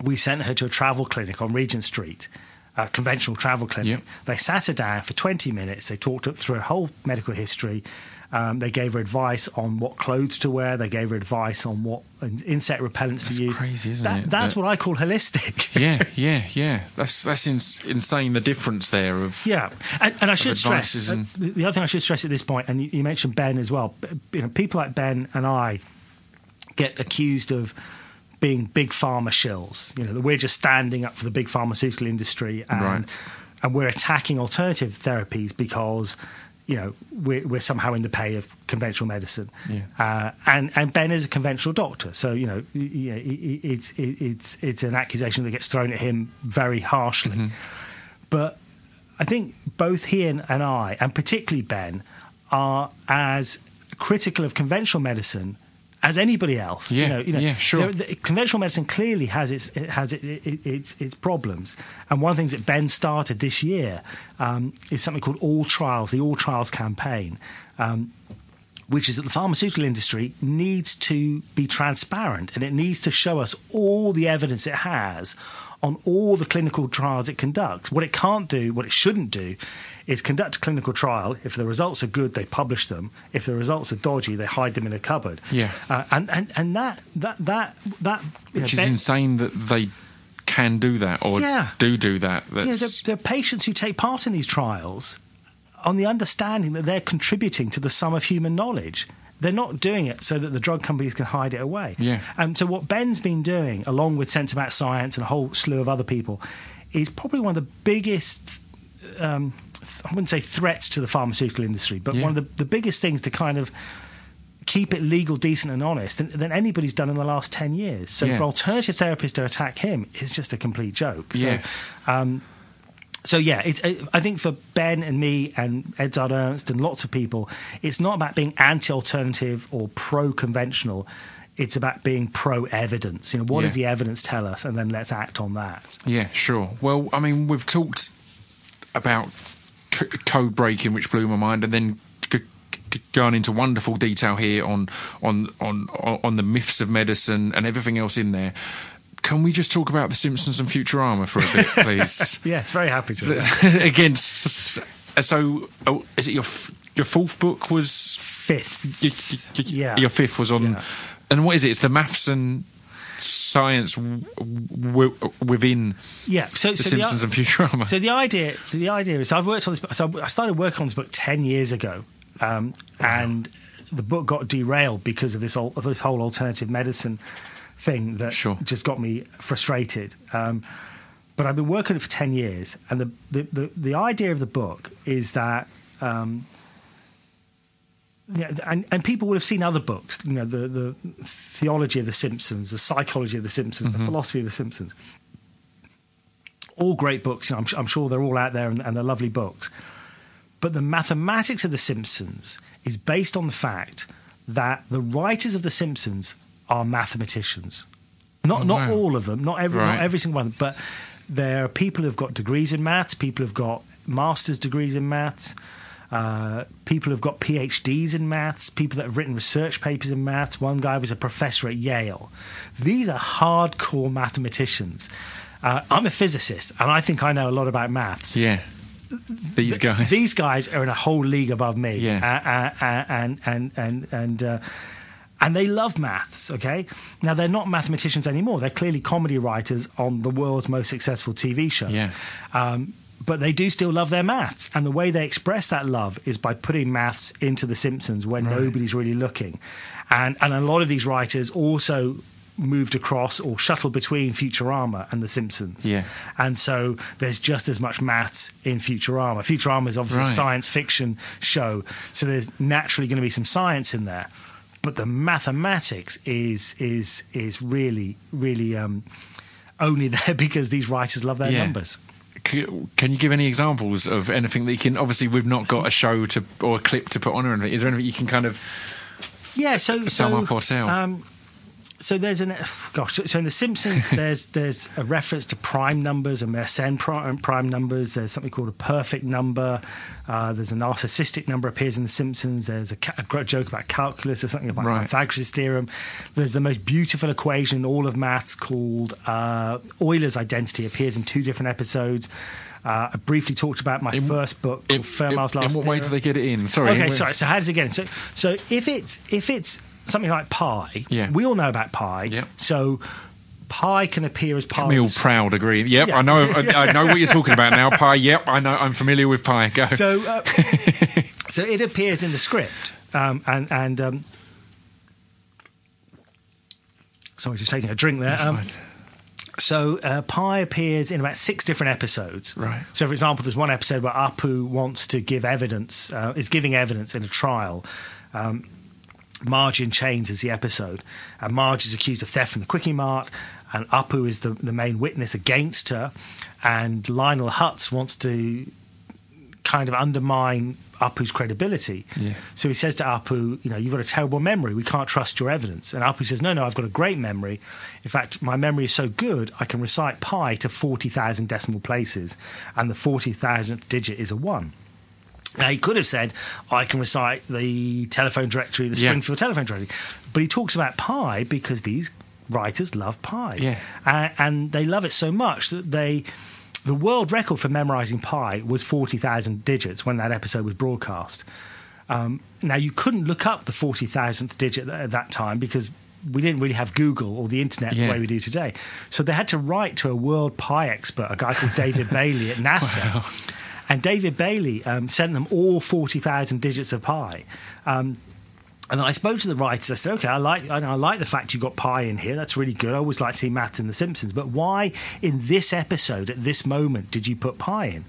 Speaker 3: we sent her to a travel clinic on Regent Street, a conventional travel clinic.
Speaker 1: Yep.
Speaker 3: They sat her down for 20 minutes. They talked through her whole medical history. Um, they gave her advice on what clothes to wear. They gave her advice on what insect repellents
Speaker 1: That's
Speaker 3: to use.
Speaker 1: crazy, isn't
Speaker 3: That-
Speaker 1: it?
Speaker 3: That's
Speaker 1: That-
Speaker 3: what I call holistic.
Speaker 1: yeah, yeah, yeah. That's that's ins- insane. The difference there of
Speaker 3: Yeah, and, and I should stress uh,
Speaker 1: and-
Speaker 3: the, the other thing I should stress at this point, and you, you mentioned Ben as well. You know, people like Ben and I get accused of being big pharma shills. You know, that we're just standing up for the big pharmaceutical industry, and
Speaker 1: Right.
Speaker 3: and we're attacking alternative therapies because. You know, we're, we're somehow in the pay of conventional medicine,
Speaker 1: Yeah.
Speaker 3: uh, and and Ben is a conventional doctor, so you know, it's it, it's it's an accusation that gets thrown at him very harshly. But I think both he and, and I, and particularly Ben, are as critical of conventional medicine as anybody else.
Speaker 1: Yeah,
Speaker 3: you know, you know,
Speaker 1: yeah, sure.
Speaker 3: there- the- conventional medicine clearly has its it has it, it, its its problems, and one of the things that Ben started this year um, is something called All Trials, the All Trials campaign. Um, which is that the pharmaceutical industry needs to be transparent and it needs to show us all the evidence it has on all the clinical trials it conducts. What it can't do, what it shouldn't do, is conduct a clinical trial. If the results are good, they publish them. If the results are dodgy, they hide them in a cupboard.
Speaker 1: Yeah.
Speaker 3: uh, and, and and that that that that
Speaker 1: which is insane that they can do that or
Speaker 3: Yeah.
Speaker 1: do do that.
Speaker 3: you know, there, there are patients who take part in these trials on the understanding that they're contributing to the sum of human knowledge. They're not doing it so that the drug companies can hide it away.
Speaker 1: Yeah.
Speaker 3: And so what Ben's been doing, along with Sense About Science and a whole slew of other people, is probably one of the biggest. Um, I wouldn't say threats to the pharmaceutical industry, but
Speaker 1: Yeah.
Speaker 3: one of the, the biggest things to kind of keep it legal, decent, and honest than, than anybody's done in the last 10 years. So
Speaker 1: Yeah.
Speaker 3: for alternative therapists to attack him is just a complete joke. So,
Speaker 1: Yeah.
Speaker 3: um, so yeah, it's. I think for Ben and me and Edzard Ernst and lots of people, it's not about being anti-alternative or pro-conventional. It's about being pro-evidence. You know, what
Speaker 1: Yeah.
Speaker 3: does the evidence tell us, and then let's act on that.
Speaker 1: Yeah, sure. Well, I mean, we've talked about code breaking, which blew my mind, and then g- g- into wonderful detail here on on on on the myths of medicine and everything else in there. Can we just talk about The Simpsons and Futurama for a bit, please?
Speaker 3: Yes, very happy to.
Speaker 1: Again, s- uh, so oh, is it your f- your fourth book was
Speaker 3: Fifth.
Speaker 1: y- y- y-
Speaker 3: Yeah.
Speaker 1: your fifth was on,
Speaker 3: Yeah.
Speaker 1: and what is it? It's the maths and science w- w- within
Speaker 3: Yeah. So,
Speaker 1: The
Speaker 3: so
Speaker 1: Simpsons
Speaker 3: the,
Speaker 1: and Futurama.
Speaker 3: So the idea, the idea is, I've worked on this. So I started working on this book ten years ago, um, and the book got derailed because of this whole, of this whole alternative medicine thing that
Speaker 1: Sure.
Speaker 3: just got me frustrated. Um, but I've been working on it for ten years, and the the, the, the idea of the book is that. Um, yeah, and, and people would have seen other books, you know, the, the theology of the Simpsons, the psychology of the Simpsons, the mm-hmm. philosophy of the Simpsons all great books. I'm, I'm sure they're all out there and, and they're lovely books. But the mathematics of The Simpsons is based on the fact that the writers of The Simpsons are mathematicians. Not
Speaker 1: Oh,
Speaker 3: not
Speaker 1: wow.
Speaker 3: all of them, not every
Speaker 1: Right.
Speaker 3: not every single one, but there are people who've got degrees in maths, people who've got master's degrees in maths. Uh, people who've got PhDs in maths, people that have written research papers in maths. One guy was a professor at Yale. These are hardcore mathematicians. Uh, I'm a physicist, and I think I know a lot about maths.
Speaker 1: Yeah. These guys.
Speaker 3: These guys are in a whole league above me.
Speaker 1: Yeah.
Speaker 3: Uh, uh, uh, and and and and. Uh, and they love maths, okay? Now, they're not mathematicians anymore. They're clearly comedy writers on the world's most successful TV show.
Speaker 1: Yeah.
Speaker 3: Um, but they do still love their maths. And the way they express that love is by putting maths into The Simpsons when nobody's really looking. And, and a lot of these writers also moved across or shuttled between Futurama and The Simpsons.
Speaker 1: Yeah.
Speaker 3: And so there's just as much maths in Futurama. Futurama is obviously
Speaker 1: Right.
Speaker 3: a science fiction show, so there's naturally going to be some science in there. But the mathematics is is is really really um, only there because these writers love their
Speaker 1: Yeah.
Speaker 3: numbers.
Speaker 1: Can you give any examples of anything that you can? Obviously, we've not got a show to or a clip to put on or anything. Is there anything you can kind of?
Speaker 3: Yeah, so
Speaker 1: Sum
Speaker 3: so,
Speaker 1: up or tell.
Speaker 3: Um, so there's an gosh. So in The Simpsons, there's there's a reference to prime numbers and Mersenne prime, prime numbers. There's something called a perfect number. Uh, there's a narcissistic number appears in The Simpsons. There's a, a joke about calculus. or something about
Speaker 1: Right.
Speaker 3: Pythagoras' theorem. There's the most beautiful equation in all of maths called uh, Euler's identity. Appears in two different episodes. Uh, I briefly talked about my first book called Fermat's
Speaker 1: in,
Speaker 3: Last
Speaker 1: in what way do they get it in? Sorry.
Speaker 3: Okay, sorry. So how does it get in? So, so if it's if it's something like pi,
Speaker 1: Yeah.
Speaker 3: we all know about pi.
Speaker 1: Yep.
Speaker 3: So pi can appear as part.
Speaker 1: Me all proud, agree. Yep,
Speaker 3: Yeah.
Speaker 1: I know. I, I know what you're talking about now. Pi. Yep, I know. I'm familiar with pi. Go.
Speaker 3: So, uh, so it appears in the script, um, and and um, sorry, just taking a drink there. Um. So uh, Pi appears in about six different episodes.
Speaker 1: Right.
Speaker 3: So, for example, there's one episode where Apu wants to give evidence, uh, is giving evidence in a trial. Um, Marge in chains is the episode, and Marge is accused of theft from the Kwik-E-Mart, and Apu is the, the main witness against her, and Lionel Hutz wants to kind of undermine Apu's credibility.
Speaker 1: Yeah.
Speaker 3: So he says to Apu, you know, you've got a terrible memory. We can't trust your evidence. And Apu says, no, no, I've got a great memory. In fact, my memory is so good, I can recite pi to 40,000 decimal places, and the 40,000th digit is a 1. Now, he could have said, I can recite the telephone directory, the
Speaker 1: Yeah.
Speaker 3: Springfield telephone directory. But he talks about pi because these writers love pi.
Speaker 1: Yeah.
Speaker 3: Uh, and they love it so much that they. The world record for memorizing pi was 40,000 digits when that episode was broadcast. Um, now, you couldn't look up the 40,000th digit at that time because we didn't really have Google or the internet
Speaker 1: Yeah.
Speaker 3: the way we do today. So they had to write to a world pi expert, a guy called David Bailey at NASA. And David Bailey um, sent them all 40,000 digits of pi. Um, and I spoke to the writers. I said, "Okay, I like I, I like the fact you got pi in here. That's really good. I always like to see math in The Simpsons. But why in this episode at this moment did you put pi in?"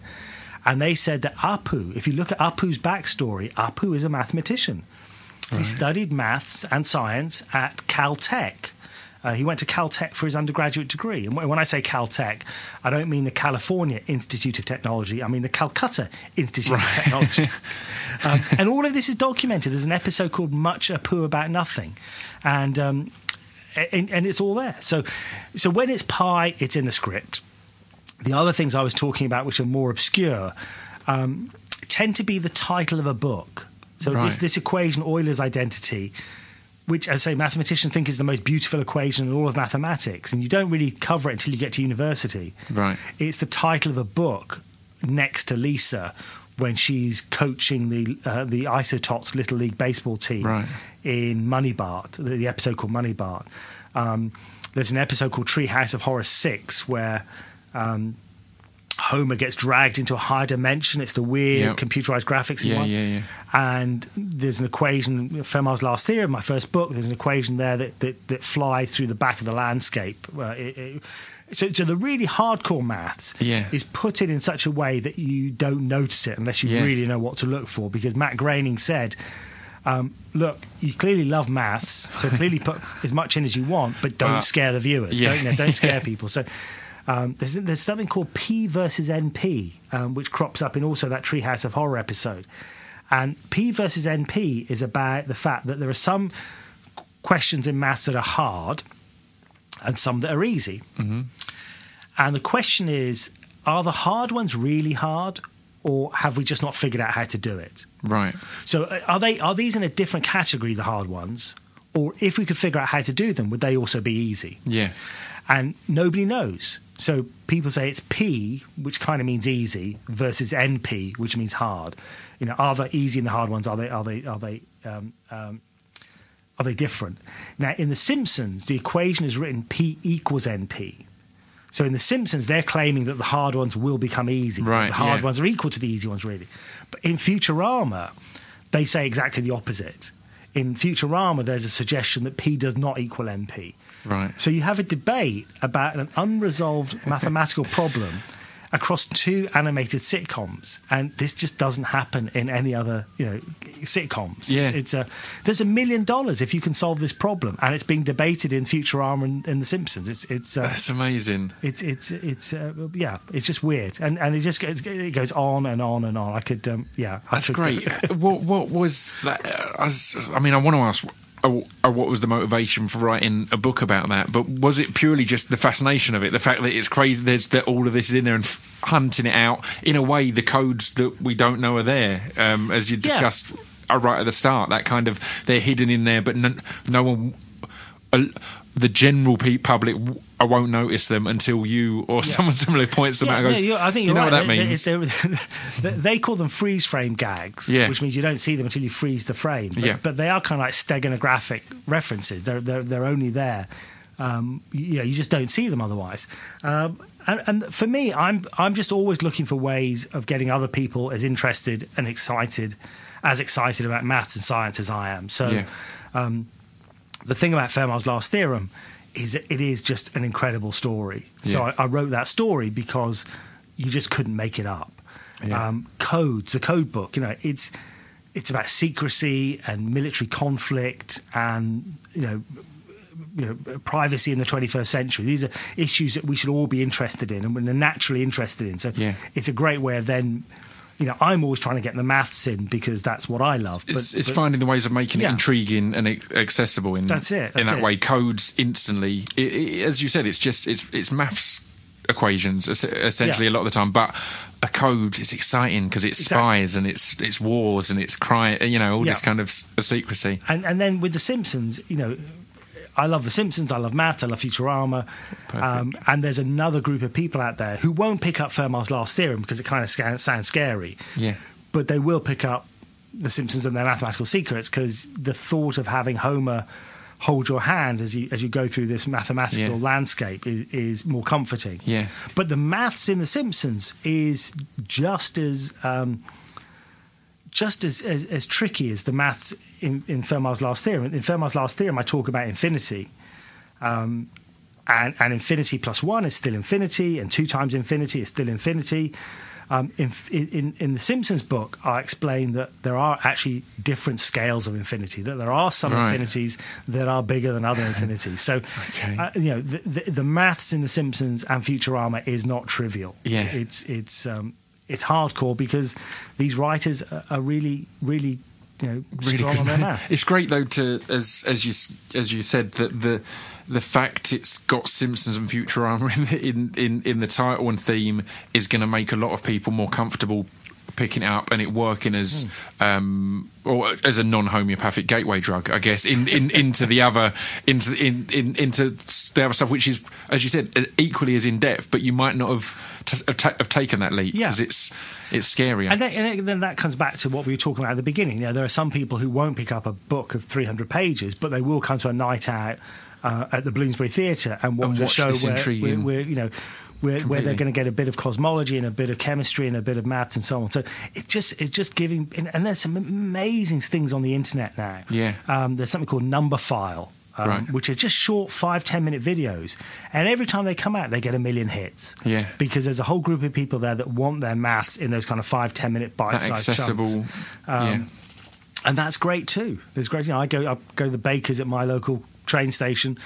Speaker 3: And they said that Apu. If you look at Apu's backstory, Apu is a mathematician. He studied maths and science at Caltech. Uh, he went to Caltech for his undergraduate degree. And when I say Caltech, I don't mean the California Institute of Technology. I mean the Calcutta Institute of Technology. um, and all of this is documented. There's an episode called "Much Apu About Nothing," and um, and, and it's all there. So, so when it's pi, it's in the script. The other things I was talking about, which are more obscure, um, tend to be the title of a book. So this, this equation, Euler's identity, which, as I say, mathematicians think is the most beautiful equation in all of mathematics, and you don't really cover it until you get to university.
Speaker 1: Right.
Speaker 3: It's the title of a book next to Lisa when she's coaching the uh, the Isotots Little League baseball team
Speaker 1: Right.
Speaker 3: in Moneybart, the, the episode called Moneybart. Um, there's an episode called Treehouse of Horror 6 where um, Homer gets dragged into a higher dimension. It's the weird
Speaker 1: Yep.
Speaker 3: computerized graphics
Speaker 1: Yeah,
Speaker 3: one.
Speaker 1: yeah, yeah.
Speaker 3: And there's an equation, Fermat's Last Theorem, my first book, there's an equation there that, that, that flies through the back of the landscape. Uh, it, it, so, so the really hardcore maths
Speaker 1: Yeah.
Speaker 3: is put in in such a way that you don't notice it unless you
Speaker 1: Yeah.
Speaker 3: really know what to look for. Because Matt Groening said, um, look, you clearly love maths, so clearly put as much in as you want, but don't
Speaker 1: Uh,
Speaker 3: scare the viewers.
Speaker 1: yeah.
Speaker 3: Don't, you know, don't scare people. So um, there's, there's something called P versus NP, um, which crops up in also that Treehouse of Horror episode. And P versus NP is about the fact that there are some questions in maths that are hard and some that are easy. And the question is are the hard ones really hard or have we just not figured out how to do it?
Speaker 1: Right.
Speaker 3: So uh, are they are these in a different category, the hard ones, or if we could figure out how to do them, would they also be easy?
Speaker 1: Yeah.
Speaker 3: And nobody knows. So people say it's P, which kind of means easy, versus NP, which means hard. You know, are the easy and the hard ones? Are they are they are they um, um, are they different? Now, in The Simpsons, the equation is written P equals NP. So in The Simpsons, they're claiming that the hard ones will become easy.
Speaker 1: Right,
Speaker 3: The hard
Speaker 1: yeah.
Speaker 3: ones are equal to the easy ones, really. But in Futurama, they say exactly the opposite. In Futurama, there's a suggestion that P does not equal NP.
Speaker 1: Right.
Speaker 3: So you have a debate about an unresolved mathematical problem across two animated sitcoms, and this just doesn't happen in any other, you know, sitcoms.
Speaker 1: Yeah.
Speaker 3: it's a there's a million dollars if you can solve this problem, and it's being debated in Futurama and, and The Simpsons. It's it's uh,
Speaker 1: That's amazing.
Speaker 3: it's it's it's uh, yeah, it's just weird, and and it just goes, it goes on and on and on. I could um, yeah, I
Speaker 1: That's great. what what was that? uh, I, was- I mean, I want to ask. Uh, What was the motivation for writing a book about that? But was it purely just the fascination of it, the fact that it's crazy, there's that all of this is in there and f- hunting it out in a way, the codes that we don't know are there, um, as you discussed uh, right at the start. That kind of they're hidden in there, but no, no one, uh, the general public, I won't notice them until you or someone similar points them
Speaker 3: Yeah,
Speaker 1: out. and
Speaker 3: no,
Speaker 1: goes,
Speaker 3: you're- I think
Speaker 1: you know
Speaker 3: right.
Speaker 1: what that
Speaker 3: They-
Speaker 1: means.
Speaker 3: they- they're- they call them freeze frame gags,
Speaker 1: Yeah.
Speaker 3: which means you don't see them until you freeze the frame. But,
Speaker 1: Yeah.
Speaker 3: but they are kind of like steganographic references. They're they're, they're only there. Um, you know, you just don't see them otherwise. Um, and, and for me, I'm I'm just always looking for ways of getting other people as interested and excited, as excited about maths and science as I am. So.
Speaker 1: Yeah.
Speaker 3: Um, the thing about Fermat's last theorem is it is just an incredible story. So
Speaker 1: Yeah.
Speaker 3: I, I wrote that story because you just couldn't make it up.
Speaker 1: Yeah.
Speaker 3: Um, codes, the code book, you know, it's it's about secrecy and military conflict and you know. You know, privacy in the 21st century. These are issues that we should all be interested in and we're naturally interested in. So
Speaker 1: Yeah.
Speaker 3: it's a great way of then, you know, I'm always trying to get the maths in because that's what I love.
Speaker 1: It's,
Speaker 3: but-
Speaker 1: it's
Speaker 3: but-
Speaker 1: finding the ways of making it intriguing and accessible in
Speaker 3: That's it,
Speaker 1: in that
Speaker 3: it.
Speaker 1: way. Codes instantly, it, it, as you said, it's just it's it's maths equations essentially
Speaker 3: Yeah.
Speaker 1: a lot of the time. But a code is exciting because it's
Speaker 3: Exactly.
Speaker 1: spies and it's it's wars and it's crime. You know all this kind of secrecy.
Speaker 3: and and then with the Simpsons, you know, I love the Simpsons, I love Matt, I love Futurama, um, and there's another group of people out there who won't pick up Fermat's last theorem because it kind of sounds scary,
Speaker 1: Yeah.
Speaker 3: but they will pick up the Simpsons and their mathematical secrets because the thought of having Homer hold your hand as you as you go through this mathematical
Speaker 1: Yeah.
Speaker 3: landscape is, is more comforting.
Speaker 1: Yeah.
Speaker 3: But the maths in The Simpsons is just as um, just as, as, as tricky as the maths in, in Fermat's last theorem. In Fermat's last theorem, I talk about infinity. Um, and, and infinity plus one is still infinity, and two times infinity is still infinity. Um, in, in, in the Simpsons book, I explain that there are actually different scales of infinity. That there are some
Speaker 1: Right.
Speaker 3: infinities that are bigger than other infinities. So,
Speaker 1: Okay.
Speaker 3: uh, you know, the, the, the maths in the Simpsons and Futurama is not trivial.
Speaker 1: Yeah.
Speaker 3: it's it's um, it's hardcore because these writers are, really, really, you know,
Speaker 1: really
Speaker 3: strong
Speaker 1: good.
Speaker 3: on their maths.
Speaker 1: It's great though to as as you as you said that the the fact it's got Simpsons and Futurama in the, in, in in the title and theme is going to make a lot of people more comfortable picking it up and it working as
Speaker 3: Hmm.
Speaker 1: um or as a non-homeopathic gateway drug i guess in, in into the other into in, in into the other stuff which is as you said equally as in depth but you might not have have, ta- have taken that leap
Speaker 3: Yeah.
Speaker 1: because it's it's scary
Speaker 3: And then, and then that comes back to what we were talking about at the beginning. You know, there are some people who won't pick up a book of 300 pages, but they will come to a night out uh, at the Bloomsbury Theatre and watch,
Speaker 1: And
Speaker 3: a
Speaker 1: watch
Speaker 3: show
Speaker 1: this
Speaker 3: where, where, where, you know. Where, where they're going to get a bit of cosmology and a bit of chemistry and a bit of maths and so on. So it's just it's just giving, and, and there's some amazing things on the internet now.
Speaker 1: Yeah.
Speaker 3: um, there's something called Numberphile, um,
Speaker 1: Right.
Speaker 3: which are just short five ten minute videos, and every time they come out, they get a million hits.
Speaker 1: Yeah.
Speaker 3: because there's a whole group of people there that want their maths in those kind of five ten minute bite sized
Speaker 1: accessible
Speaker 3: chunks.
Speaker 1: yeah
Speaker 3: Um, and that's great too. There's great. You know, I go I go to the bakers at my local train station.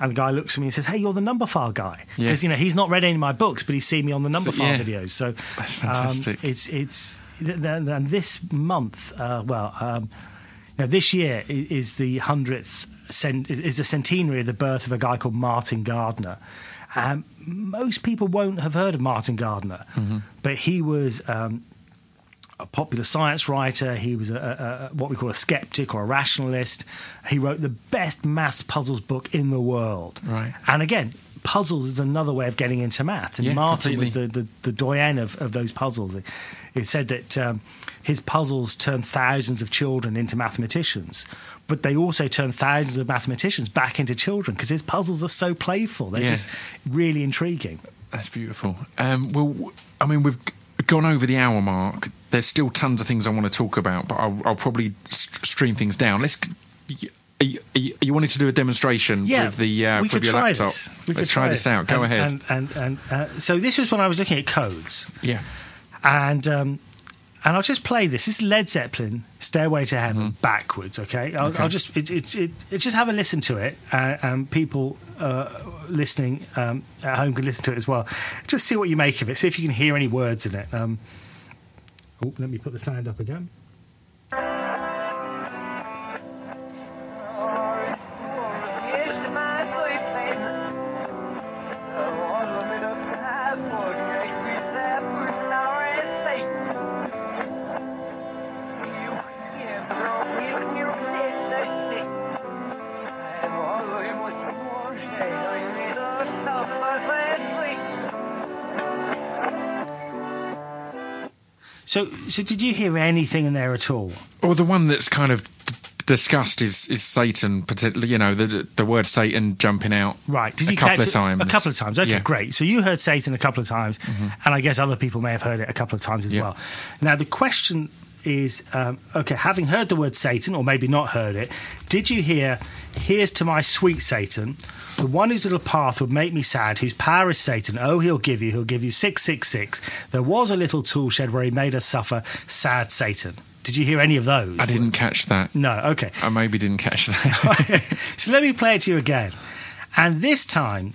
Speaker 3: And the guy looks at me and says, "Hey, you're the Numberphile guy,"
Speaker 1: Yeah.
Speaker 3: because you know he's not read any of my books, but he's seen me on the number
Speaker 1: So-
Speaker 3: file
Speaker 1: yeah.
Speaker 3: videos. So
Speaker 1: That's
Speaker 3: um,
Speaker 1: fantastic.
Speaker 3: it's it's and this month, uh, well, um, you know, this year is the hundredth is the centenary of the birth of a guy called Martin Gardner. Um, most people won't have heard of Martin Gardner,
Speaker 1: Mm-hmm.
Speaker 3: but he was um, a popular science writer. He was a, a, a, what we call a skeptic or a rationalist. He wrote the best maths puzzles book in the world.
Speaker 1: Right.
Speaker 3: And again, puzzles is another way of getting into maths. And
Speaker 1: Yeah,
Speaker 3: Martin was the, the, the doyen of, of those puzzles. He, said that um, his puzzles turned thousands of children into mathematicians, but they also turned thousands of mathematicians back into children because his puzzles are so playful. They're
Speaker 1: Yeah.
Speaker 3: just really intriguing.
Speaker 1: That's beautiful. Um, well, I mean, we've gone over the hour mark. There's still tons of things I want to talk about, but I'll, I'll probably stream things down. Let's. Are you, are you- are you wanting to do a demonstration
Speaker 3: Yeah,
Speaker 1: with the uh,
Speaker 3: we
Speaker 1: with
Speaker 3: could
Speaker 1: your
Speaker 3: try
Speaker 1: laptop?
Speaker 3: this. We
Speaker 1: Let's
Speaker 3: could
Speaker 1: try this out. Go
Speaker 3: And-
Speaker 1: ahead.
Speaker 3: And, and, and uh, so this was when I was looking at codes,
Speaker 1: yeah.
Speaker 3: and um, and I'll just play this. This is Led Zeppelin, "Stairway to Heaven" backwards. Okay, I'll.
Speaker 1: Okay.
Speaker 3: I'll just it, it, it, it- just have a listen to it, uh, and people uh, listening um, at home can listen to it as well. Just see what you make of it. See if you can hear any words in it. Um, oh, let me put the sound up again. So, did you hear anything in there at all?
Speaker 1: Or the one that's kind of d- discussed is is Satan, particularly. You know, the the word Satan jumping out.
Speaker 3: Right. Did
Speaker 1: a
Speaker 3: you
Speaker 1: couple
Speaker 3: catch
Speaker 1: of
Speaker 3: it?
Speaker 1: times?
Speaker 3: A couple of times. Okay,
Speaker 1: Yeah. Mm-hmm.
Speaker 3: great. So you heard Satan a couple of times, and I guess other people may have heard it a couple of times as
Speaker 1: Yeah.
Speaker 3: well. Now the question is, um, okay, having heard the word Satan, or maybe not heard it, did you hear? Here's to my sweet Satan, the one whose little path would make me sad, whose power is Satan. Oh, he'll give you, he'll give you six six six. There was a little tool shed where he made us suffer. Sad Satan. Did you hear any of those?
Speaker 1: I didn't catch that.
Speaker 3: No. Okay.
Speaker 1: I maybe didn't catch that.
Speaker 3: so let me play it to you again. And this time,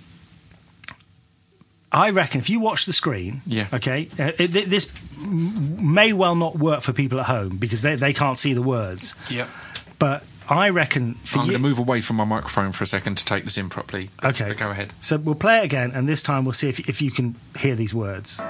Speaker 3: I reckon if you watch the screen,
Speaker 1: Yeah.
Speaker 3: okay, uh, it, this may well not work for people at home because they, they can't see the words.
Speaker 1: yep.
Speaker 3: But I reckon for
Speaker 1: I'm
Speaker 3: you.
Speaker 1: going to move away from my microphone for a second to take this in properly. But-
Speaker 3: Okay.
Speaker 1: but go ahead.
Speaker 3: So we'll play it again, and this time we'll see if, if you can hear these words.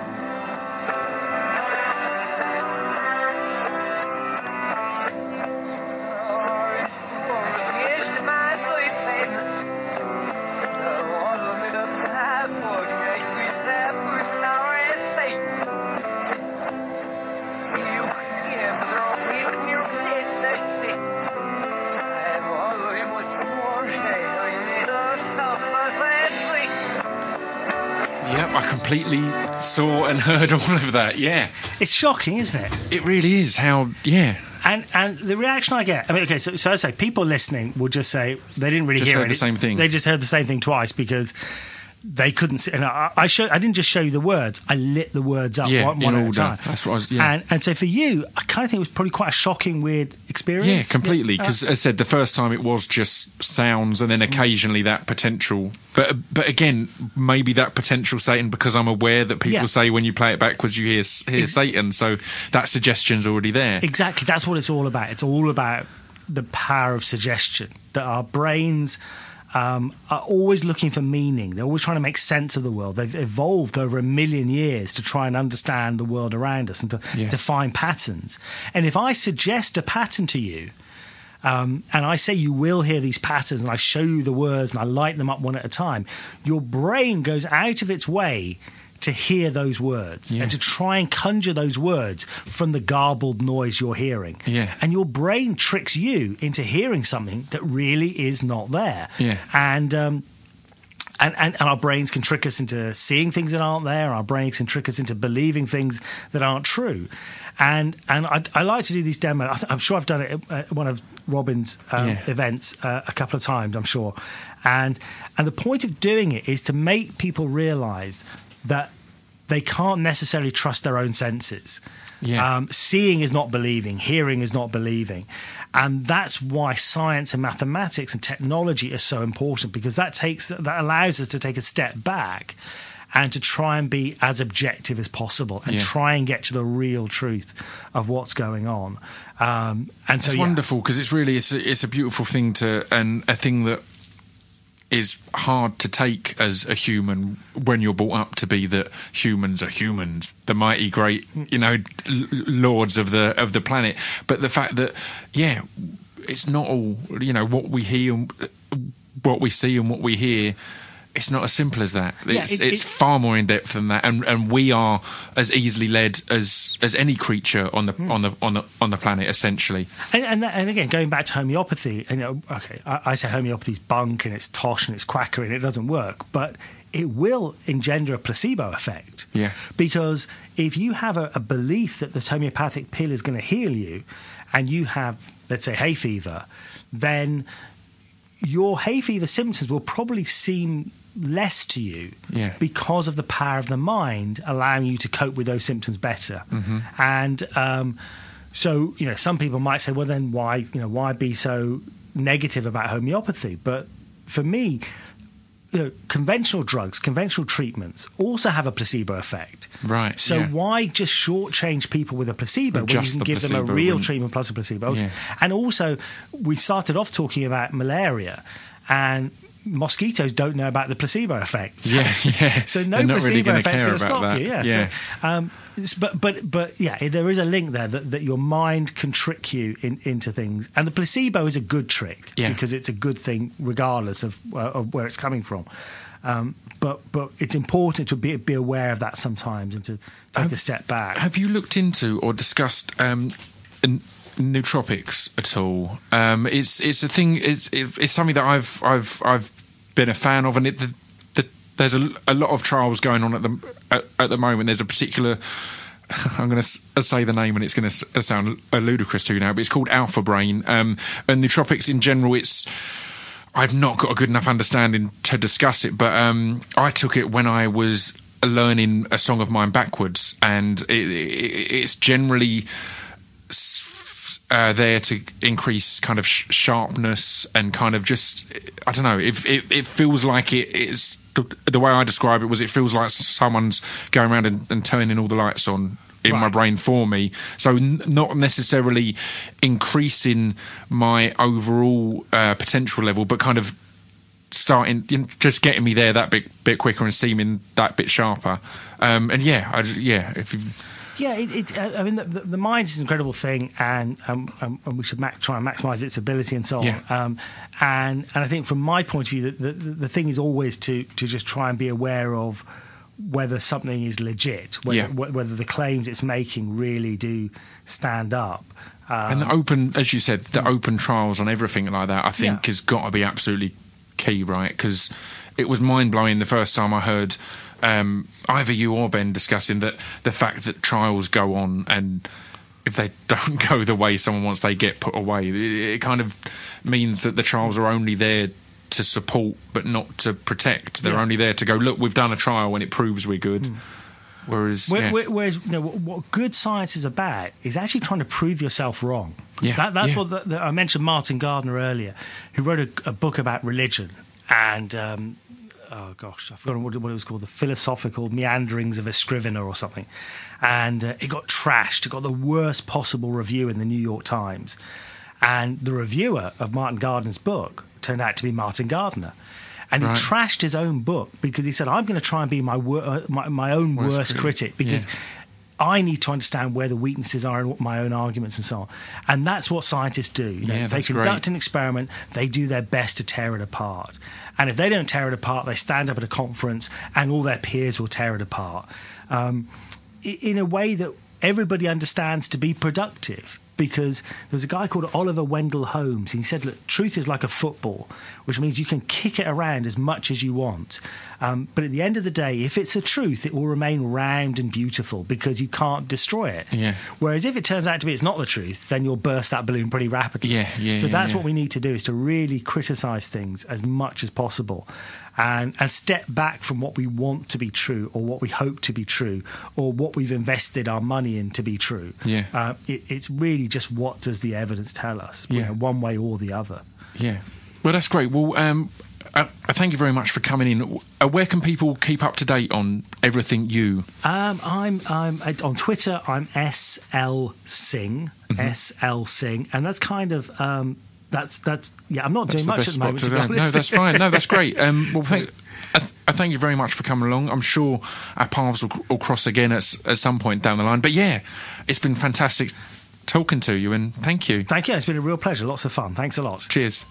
Speaker 1: Saw and heard all of that. Yeah,
Speaker 3: It's shocking, isn't it?
Speaker 1: it really is. How? Yeah,
Speaker 3: And and the reaction I get, I mean, okay, so, so I say people listening will just say they didn't really
Speaker 1: Just
Speaker 3: hear
Speaker 1: heard the same thing.
Speaker 3: They just heard the same thing twice because they couldn't. See, and I, I show, I didn't just show you the words; I lit the words up
Speaker 1: Yeah,
Speaker 3: one, one at a time.
Speaker 1: That's what I was- yeah.
Speaker 3: And and so for you, I kind of think it was probably quite a shocking, weird experience.
Speaker 1: yeah, completely.
Speaker 3: Yeah.
Speaker 1: Because as I said, the first time it was just sounds, and then mm. occasionally that potential. But but again, maybe that potential Satan because I'm aware that people
Speaker 3: Yeah.
Speaker 1: say when you play it backwards you hear hear Satan, so that suggestion's already there.
Speaker 3: Exactly. That's what it's all about. It's all about the power of suggestion. That our brains um, are always looking for meaning. They're always trying to make sense of the world. They've evolved over a million years to try and understand the world around us and to,
Speaker 1: Yeah.
Speaker 3: to find patterns. And if I suggest a pattern to you, um, and I say you will hear these patterns, and I show you the words, and I light them up one at a time, your brain goes out of its way to hear those words
Speaker 1: Yeah.
Speaker 3: and to try and conjure those words from the garbled noise you're hearing.
Speaker 1: Yeah.
Speaker 3: And your brain tricks you into hearing something that really is not there.
Speaker 1: Yeah.
Speaker 3: And um, and, and, and our brains can trick us into seeing things that aren't there. Our brains can trick us into believing things that aren't true. And and I, I like to do these demos. I'm sure I've done it at one of Robin's um,
Speaker 1: Yeah.
Speaker 3: events uh, a couple of times. I'm sure. And and the point of doing it is to make people realise that they can't necessarily trust their own senses.
Speaker 1: Yeah.
Speaker 3: Um, seeing is not believing, hearing is not believing. And that's why science and mathematics and technology are so important because that takes that allows us to take a step back and to try and be as objective as possible and
Speaker 1: Yeah.
Speaker 3: try and get to the real truth of what's going on. Um, and so
Speaker 1: It's
Speaker 3: yeah.
Speaker 1: wonderful because it's really it's a, it's a beautiful thing to and a thing that is hard to take as a human when you're brought up to be that humans are humans, the mighty great, you know, lords of the of the planet. But the fact that, yeah, it's not all you know what we hear, and what we see, and what we hear. It's not as simple as that.
Speaker 3: Yeah,
Speaker 1: It's
Speaker 3: it-
Speaker 1: it's far more in depth than that, and and we are as easily led as as any creature on the
Speaker 3: Hmm.
Speaker 1: on the on the on the planet. Essentially,
Speaker 3: And, and, that, and again, going back to homeopathy, and, you know, okay, I, I say homeopathy's bunk and it's tosh and it's quackery and it doesn't work, but it will engender a placebo effect.
Speaker 1: Yeah.
Speaker 3: Because if you have a, a belief that this homeopathic pill is going to heal you, and you have, let's say, hay fever, then your hay fever symptoms will probably seem less to you
Speaker 1: Yeah.
Speaker 3: because of the power of the mind allowing you to cope with those symptoms better.
Speaker 1: Mm-hmm.
Speaker 3: And um, so, you know, some people might say, well, then why, you know, why be so negative about homeopathy? But for me, you know, conventional drugs, conventional treatments also have a placebo effect.
Speaker 1: Right,
Speaker 3: So
Speaker 1: yeah.
Speaker 3: why just shortchange people with a placebo when you can
Speaker 1: the
Speaker 3: give them a real
Speaker 1: wouldn't-
Speaker 3: treatment plus a placebo?
Speaker 1: Yeah.
Speaker 3: And also, we started off talking about malaria, and mosquitoes don't know about the placebo effect. So,
Speaker 1: Yeah, yeah.
Speaker 3: So no
Speaker 1: really
Speaker 3: placebo
Speaker 1: gonna
Speaker 3: effect's going to stop
Speaker 1: that.
Speaker 3: you. Yeah.
Speaker 1: Yeah.
Speaker 3: So, um, but but but yeah, there is a link there that, that your mind can trick you in, into things, and the placebo is a good trick
Speaker 1: Yeah.
Speaker 3: because it's a good thing regardless of, uh, of where it's coming from. Um, but but it's important to be be aware of that sometimes and to take
Speaker 1: Have-
Speaker 3: a step back.
Speaker 1: Have you looked into or discussed um, n- nootropics at all? Um, it's it's a thing. It's it, it's something that I've I've I've been a fan of, and it, the, the, there's a, a lot of trials going on at the at, at the moment. There's a particular. I'm going to say the name, and it's going to sound uh, ludicrous to you now, but it's called Alpha Brain. Um, and nootropics in general, it's I've not got a good enough understanding to discuss it, but um, I took it when I was learning a song of mine backwards, and it, it, it's generally uh, there to increase kind of sh- sharpness and kind of just I don't know. It it, it feels like it is the, the way I describe it was it feels like someone's going around and, and turning all the lights on in my brain for me. So n- not necessarily increasing my overall uh, potential level, but kind of starting you know, just getting me there that bit bit quicker and seeming that bit sharper. Um, and yeah, I, yeah, if you,
Speaker 3: Yeah, it, it, uh, I mean, the, the, the mind is an incredible thing, and um, um, and we should ma- try and maximise its ability and so on.
Speaker 1: Yeah.
Speaker 3: Um, and and I think from my point of view, the, the, the thing is always to to just try and be aware of whether something is legit, whether,
Speaker 1: Yeah.
Speaker 3: wh- whether the claims it's making really do stand up. Um,
Speaker 1: and the open, as you said, the open trials on everything like that, I think
Speaker 3: Yeah.
Speaker 1: has got to be absolutely key, right? Because it was mind blowing the first time I heard um, either you or Ben discussing that the fact that trials go on and if they don't go the way someone wants, they get put away. It, it kind of means that the trials are only there to support, but not to protect. They're
Speaker 3: Yeah.
Speaker 1: only there to go. Look, we've done a trial and it proves we're good. Whereas,
Speaker 3: Where-
Speaker 1: yeah.
Speaker 3: where- Whereas, you know, what, what good science is about is actually trying to prove yourself wrong.
Speaker 1: Yeah,
Speaker 3: That, that's
Speaker 1: yeah.
Speaker 3: what the, the, I mentioned. Martin Gardner earlier, who wrote a, a book about religion, and um, oh gosh, I forgot what, it- what it was called, the philosophical meanderings of a scrivener or something, and uh, it got trashed. It got the worst possible review in the New York Times, and the reviewer of Martin Gardner's book turned out to be Martin Gardner. And
Speaker 1: Right.
Speaker 3: he trashed his own book because he said, "I'm going to try and be my wor- uh, my, my own
Speaker 1: Worst
Speaker 3: worst,
Speaker 1: critic.
Speaker 3: critic because
Speaker 1: Yeah.
Speaker 3: I need to understand where the weaknesses are in my own arguments and so on. And that's what scientists do. You know,
Speaker 1: Yeah,
Speaker 3: they conduct
Speaker 1: great.
Speaker 3: an experiment, they do their best to tear it apart. And if they don't tear it apart, they stand up at a conference and all their peers will tear it apart um, in a way that everybody understands to be productive. Because there was a guy called Oliver Wendell Holmes, and he said, Look, truth is like a football, which means you can kick it around as much as you want. Um, but at the end of the day, if it's a truth, it will remain round and beautiful because you can't destroy it.
Speaker 1: Yeah.
Speaker 3: Whereas if it turns out to be it's not the truth, then you'll burst that balloon pretty rapidly.
Speaker 1: Yeah, yeah,
Speaker 3: So
Speaker 1: yeah,
Speaker 3: that's
Speaker 1: yeah.
Speaker 3: what we need to do is to really criticize things as much as possible and and step back from what we want to be true or what we hope to be true or what we've invested our money in to be true.
Speaker 1: Yeah.
Speaker 3: Uh, it, it's really just what does the evidence tell us, you know, one way or the other.
Speaker 1: Yeah. Well, that's great. Well, um, uh, uh, thank you very much for coming in. Uh, where can people keep up to date on everything you?
Speaker 3: Um, I'm I'm I- on Twitter. I'm SL Singh,
Speaker 1: Mm-hmm.
Speaker 3: SL Singh, and that's kind of um, that's that's yeah. I'm not
Speaker 1: That's
Speaker 3: doing much at the moment.
Speaker 1: to No, that's fine. No, that's great. Um, well, thank, I, th- I thank you very much for coming along. I'm sure our paths will, will cross again at, at some point down the line. But yeah, it's been fantastic talking to you, and thank you.
Speaker 3: Thank you. It's been a real pleasure. Lots of fun. Thanks a lot.
Speaker 1: Cheers.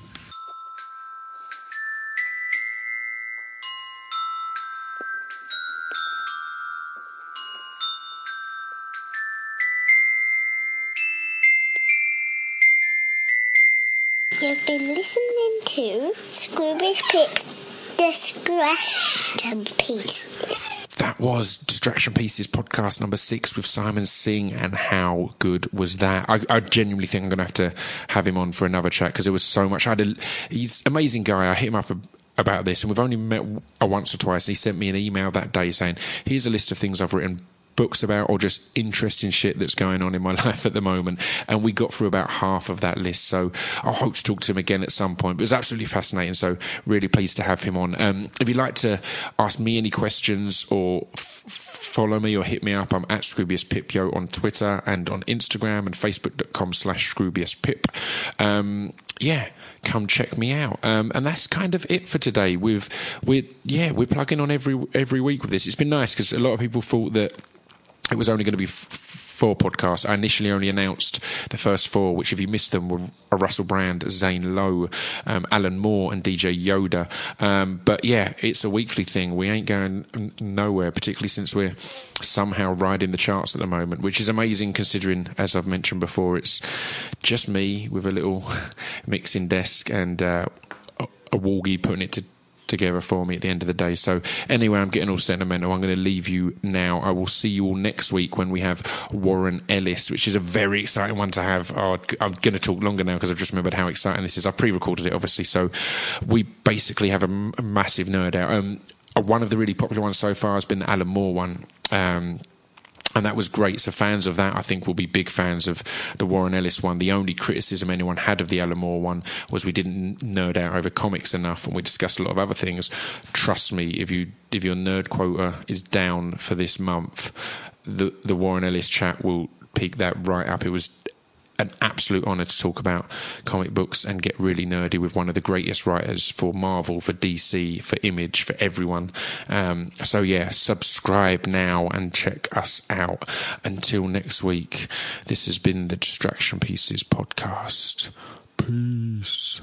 Speaker 4: You've been listening to Scroobius Pip's Distraction Pieces.
Speaker 1: That was Distraction Pieces podcast number six with Simon Singh, and how good was that? I, I genuinely think I'm going to have to have him on for another chat because there was so much. I had a, he's an amazing guy. I hit him up ab- about this, and we've only met uh, once or twice. And he sent me an email that day saying, "Here's a list of things I've written." Books about or just interesting shit that's going on in my life at the moment, and we got through about half of that list. So I hope to talk to him again at some point. But it was absolutely fascinating. So really pleased to have him on. Um, if you'd like to ask me any questions or f- follow me or hit me up. I'm at Scroobius Pipyo on Twitter and on Instagram and Facebook.com slash Scroobius Pip. Um, yeah, come check me out. Um, and that's kind of it for today. We've, we're, yeah, we're plugging on every, every week with this. It's been nice because a lot of people thought that it was only going to be f- four podcasts. I initially only announced the first four, which, if you missed them, were Russell Brand, Zane Lowe, um, Alan Moore, and DJ Yoda. Um, but yeah, it's a weekly thing. We ain't going nowhere, particularly since we're somehow riding the charts at the moment, which is amazing considering, as I've mentioned before, it's just me with a little mixing desk and uh, a, a walgie putting it to together for me at the end of the day. So anyway, I'm getting all sentimental. I'm going to leave you now. I will see you all next week when we have Warren Ellis, which is a very exciting one to have. Oh, I'm going to talk longer now because I've just remembered how exciting this is. I've pre-recorded it, obviously, so we basically have a, m- a massive nerd out. Um, one of the really popular ones so far has been the Alan Moore one. Um, and that was great. So fans of that, I think, will be big fans of the Warren Ellis one. The only criticism anyone had of the Alan Moore one was we didn't nerd out over comics enough, and we discussed a lot of other things. Trust me, if you if your nerd quota is down for this month, the the Warren Ellis chat will peak that right up. It was an absolute honour to talk about comic books and get really nerdy with one of the greatest writers for Marvel, for DC, for Image, for everyone. Um, so, yeah, subscribe now and check us out. Until next week, this has been the Distraction Pieces podcast. Peace.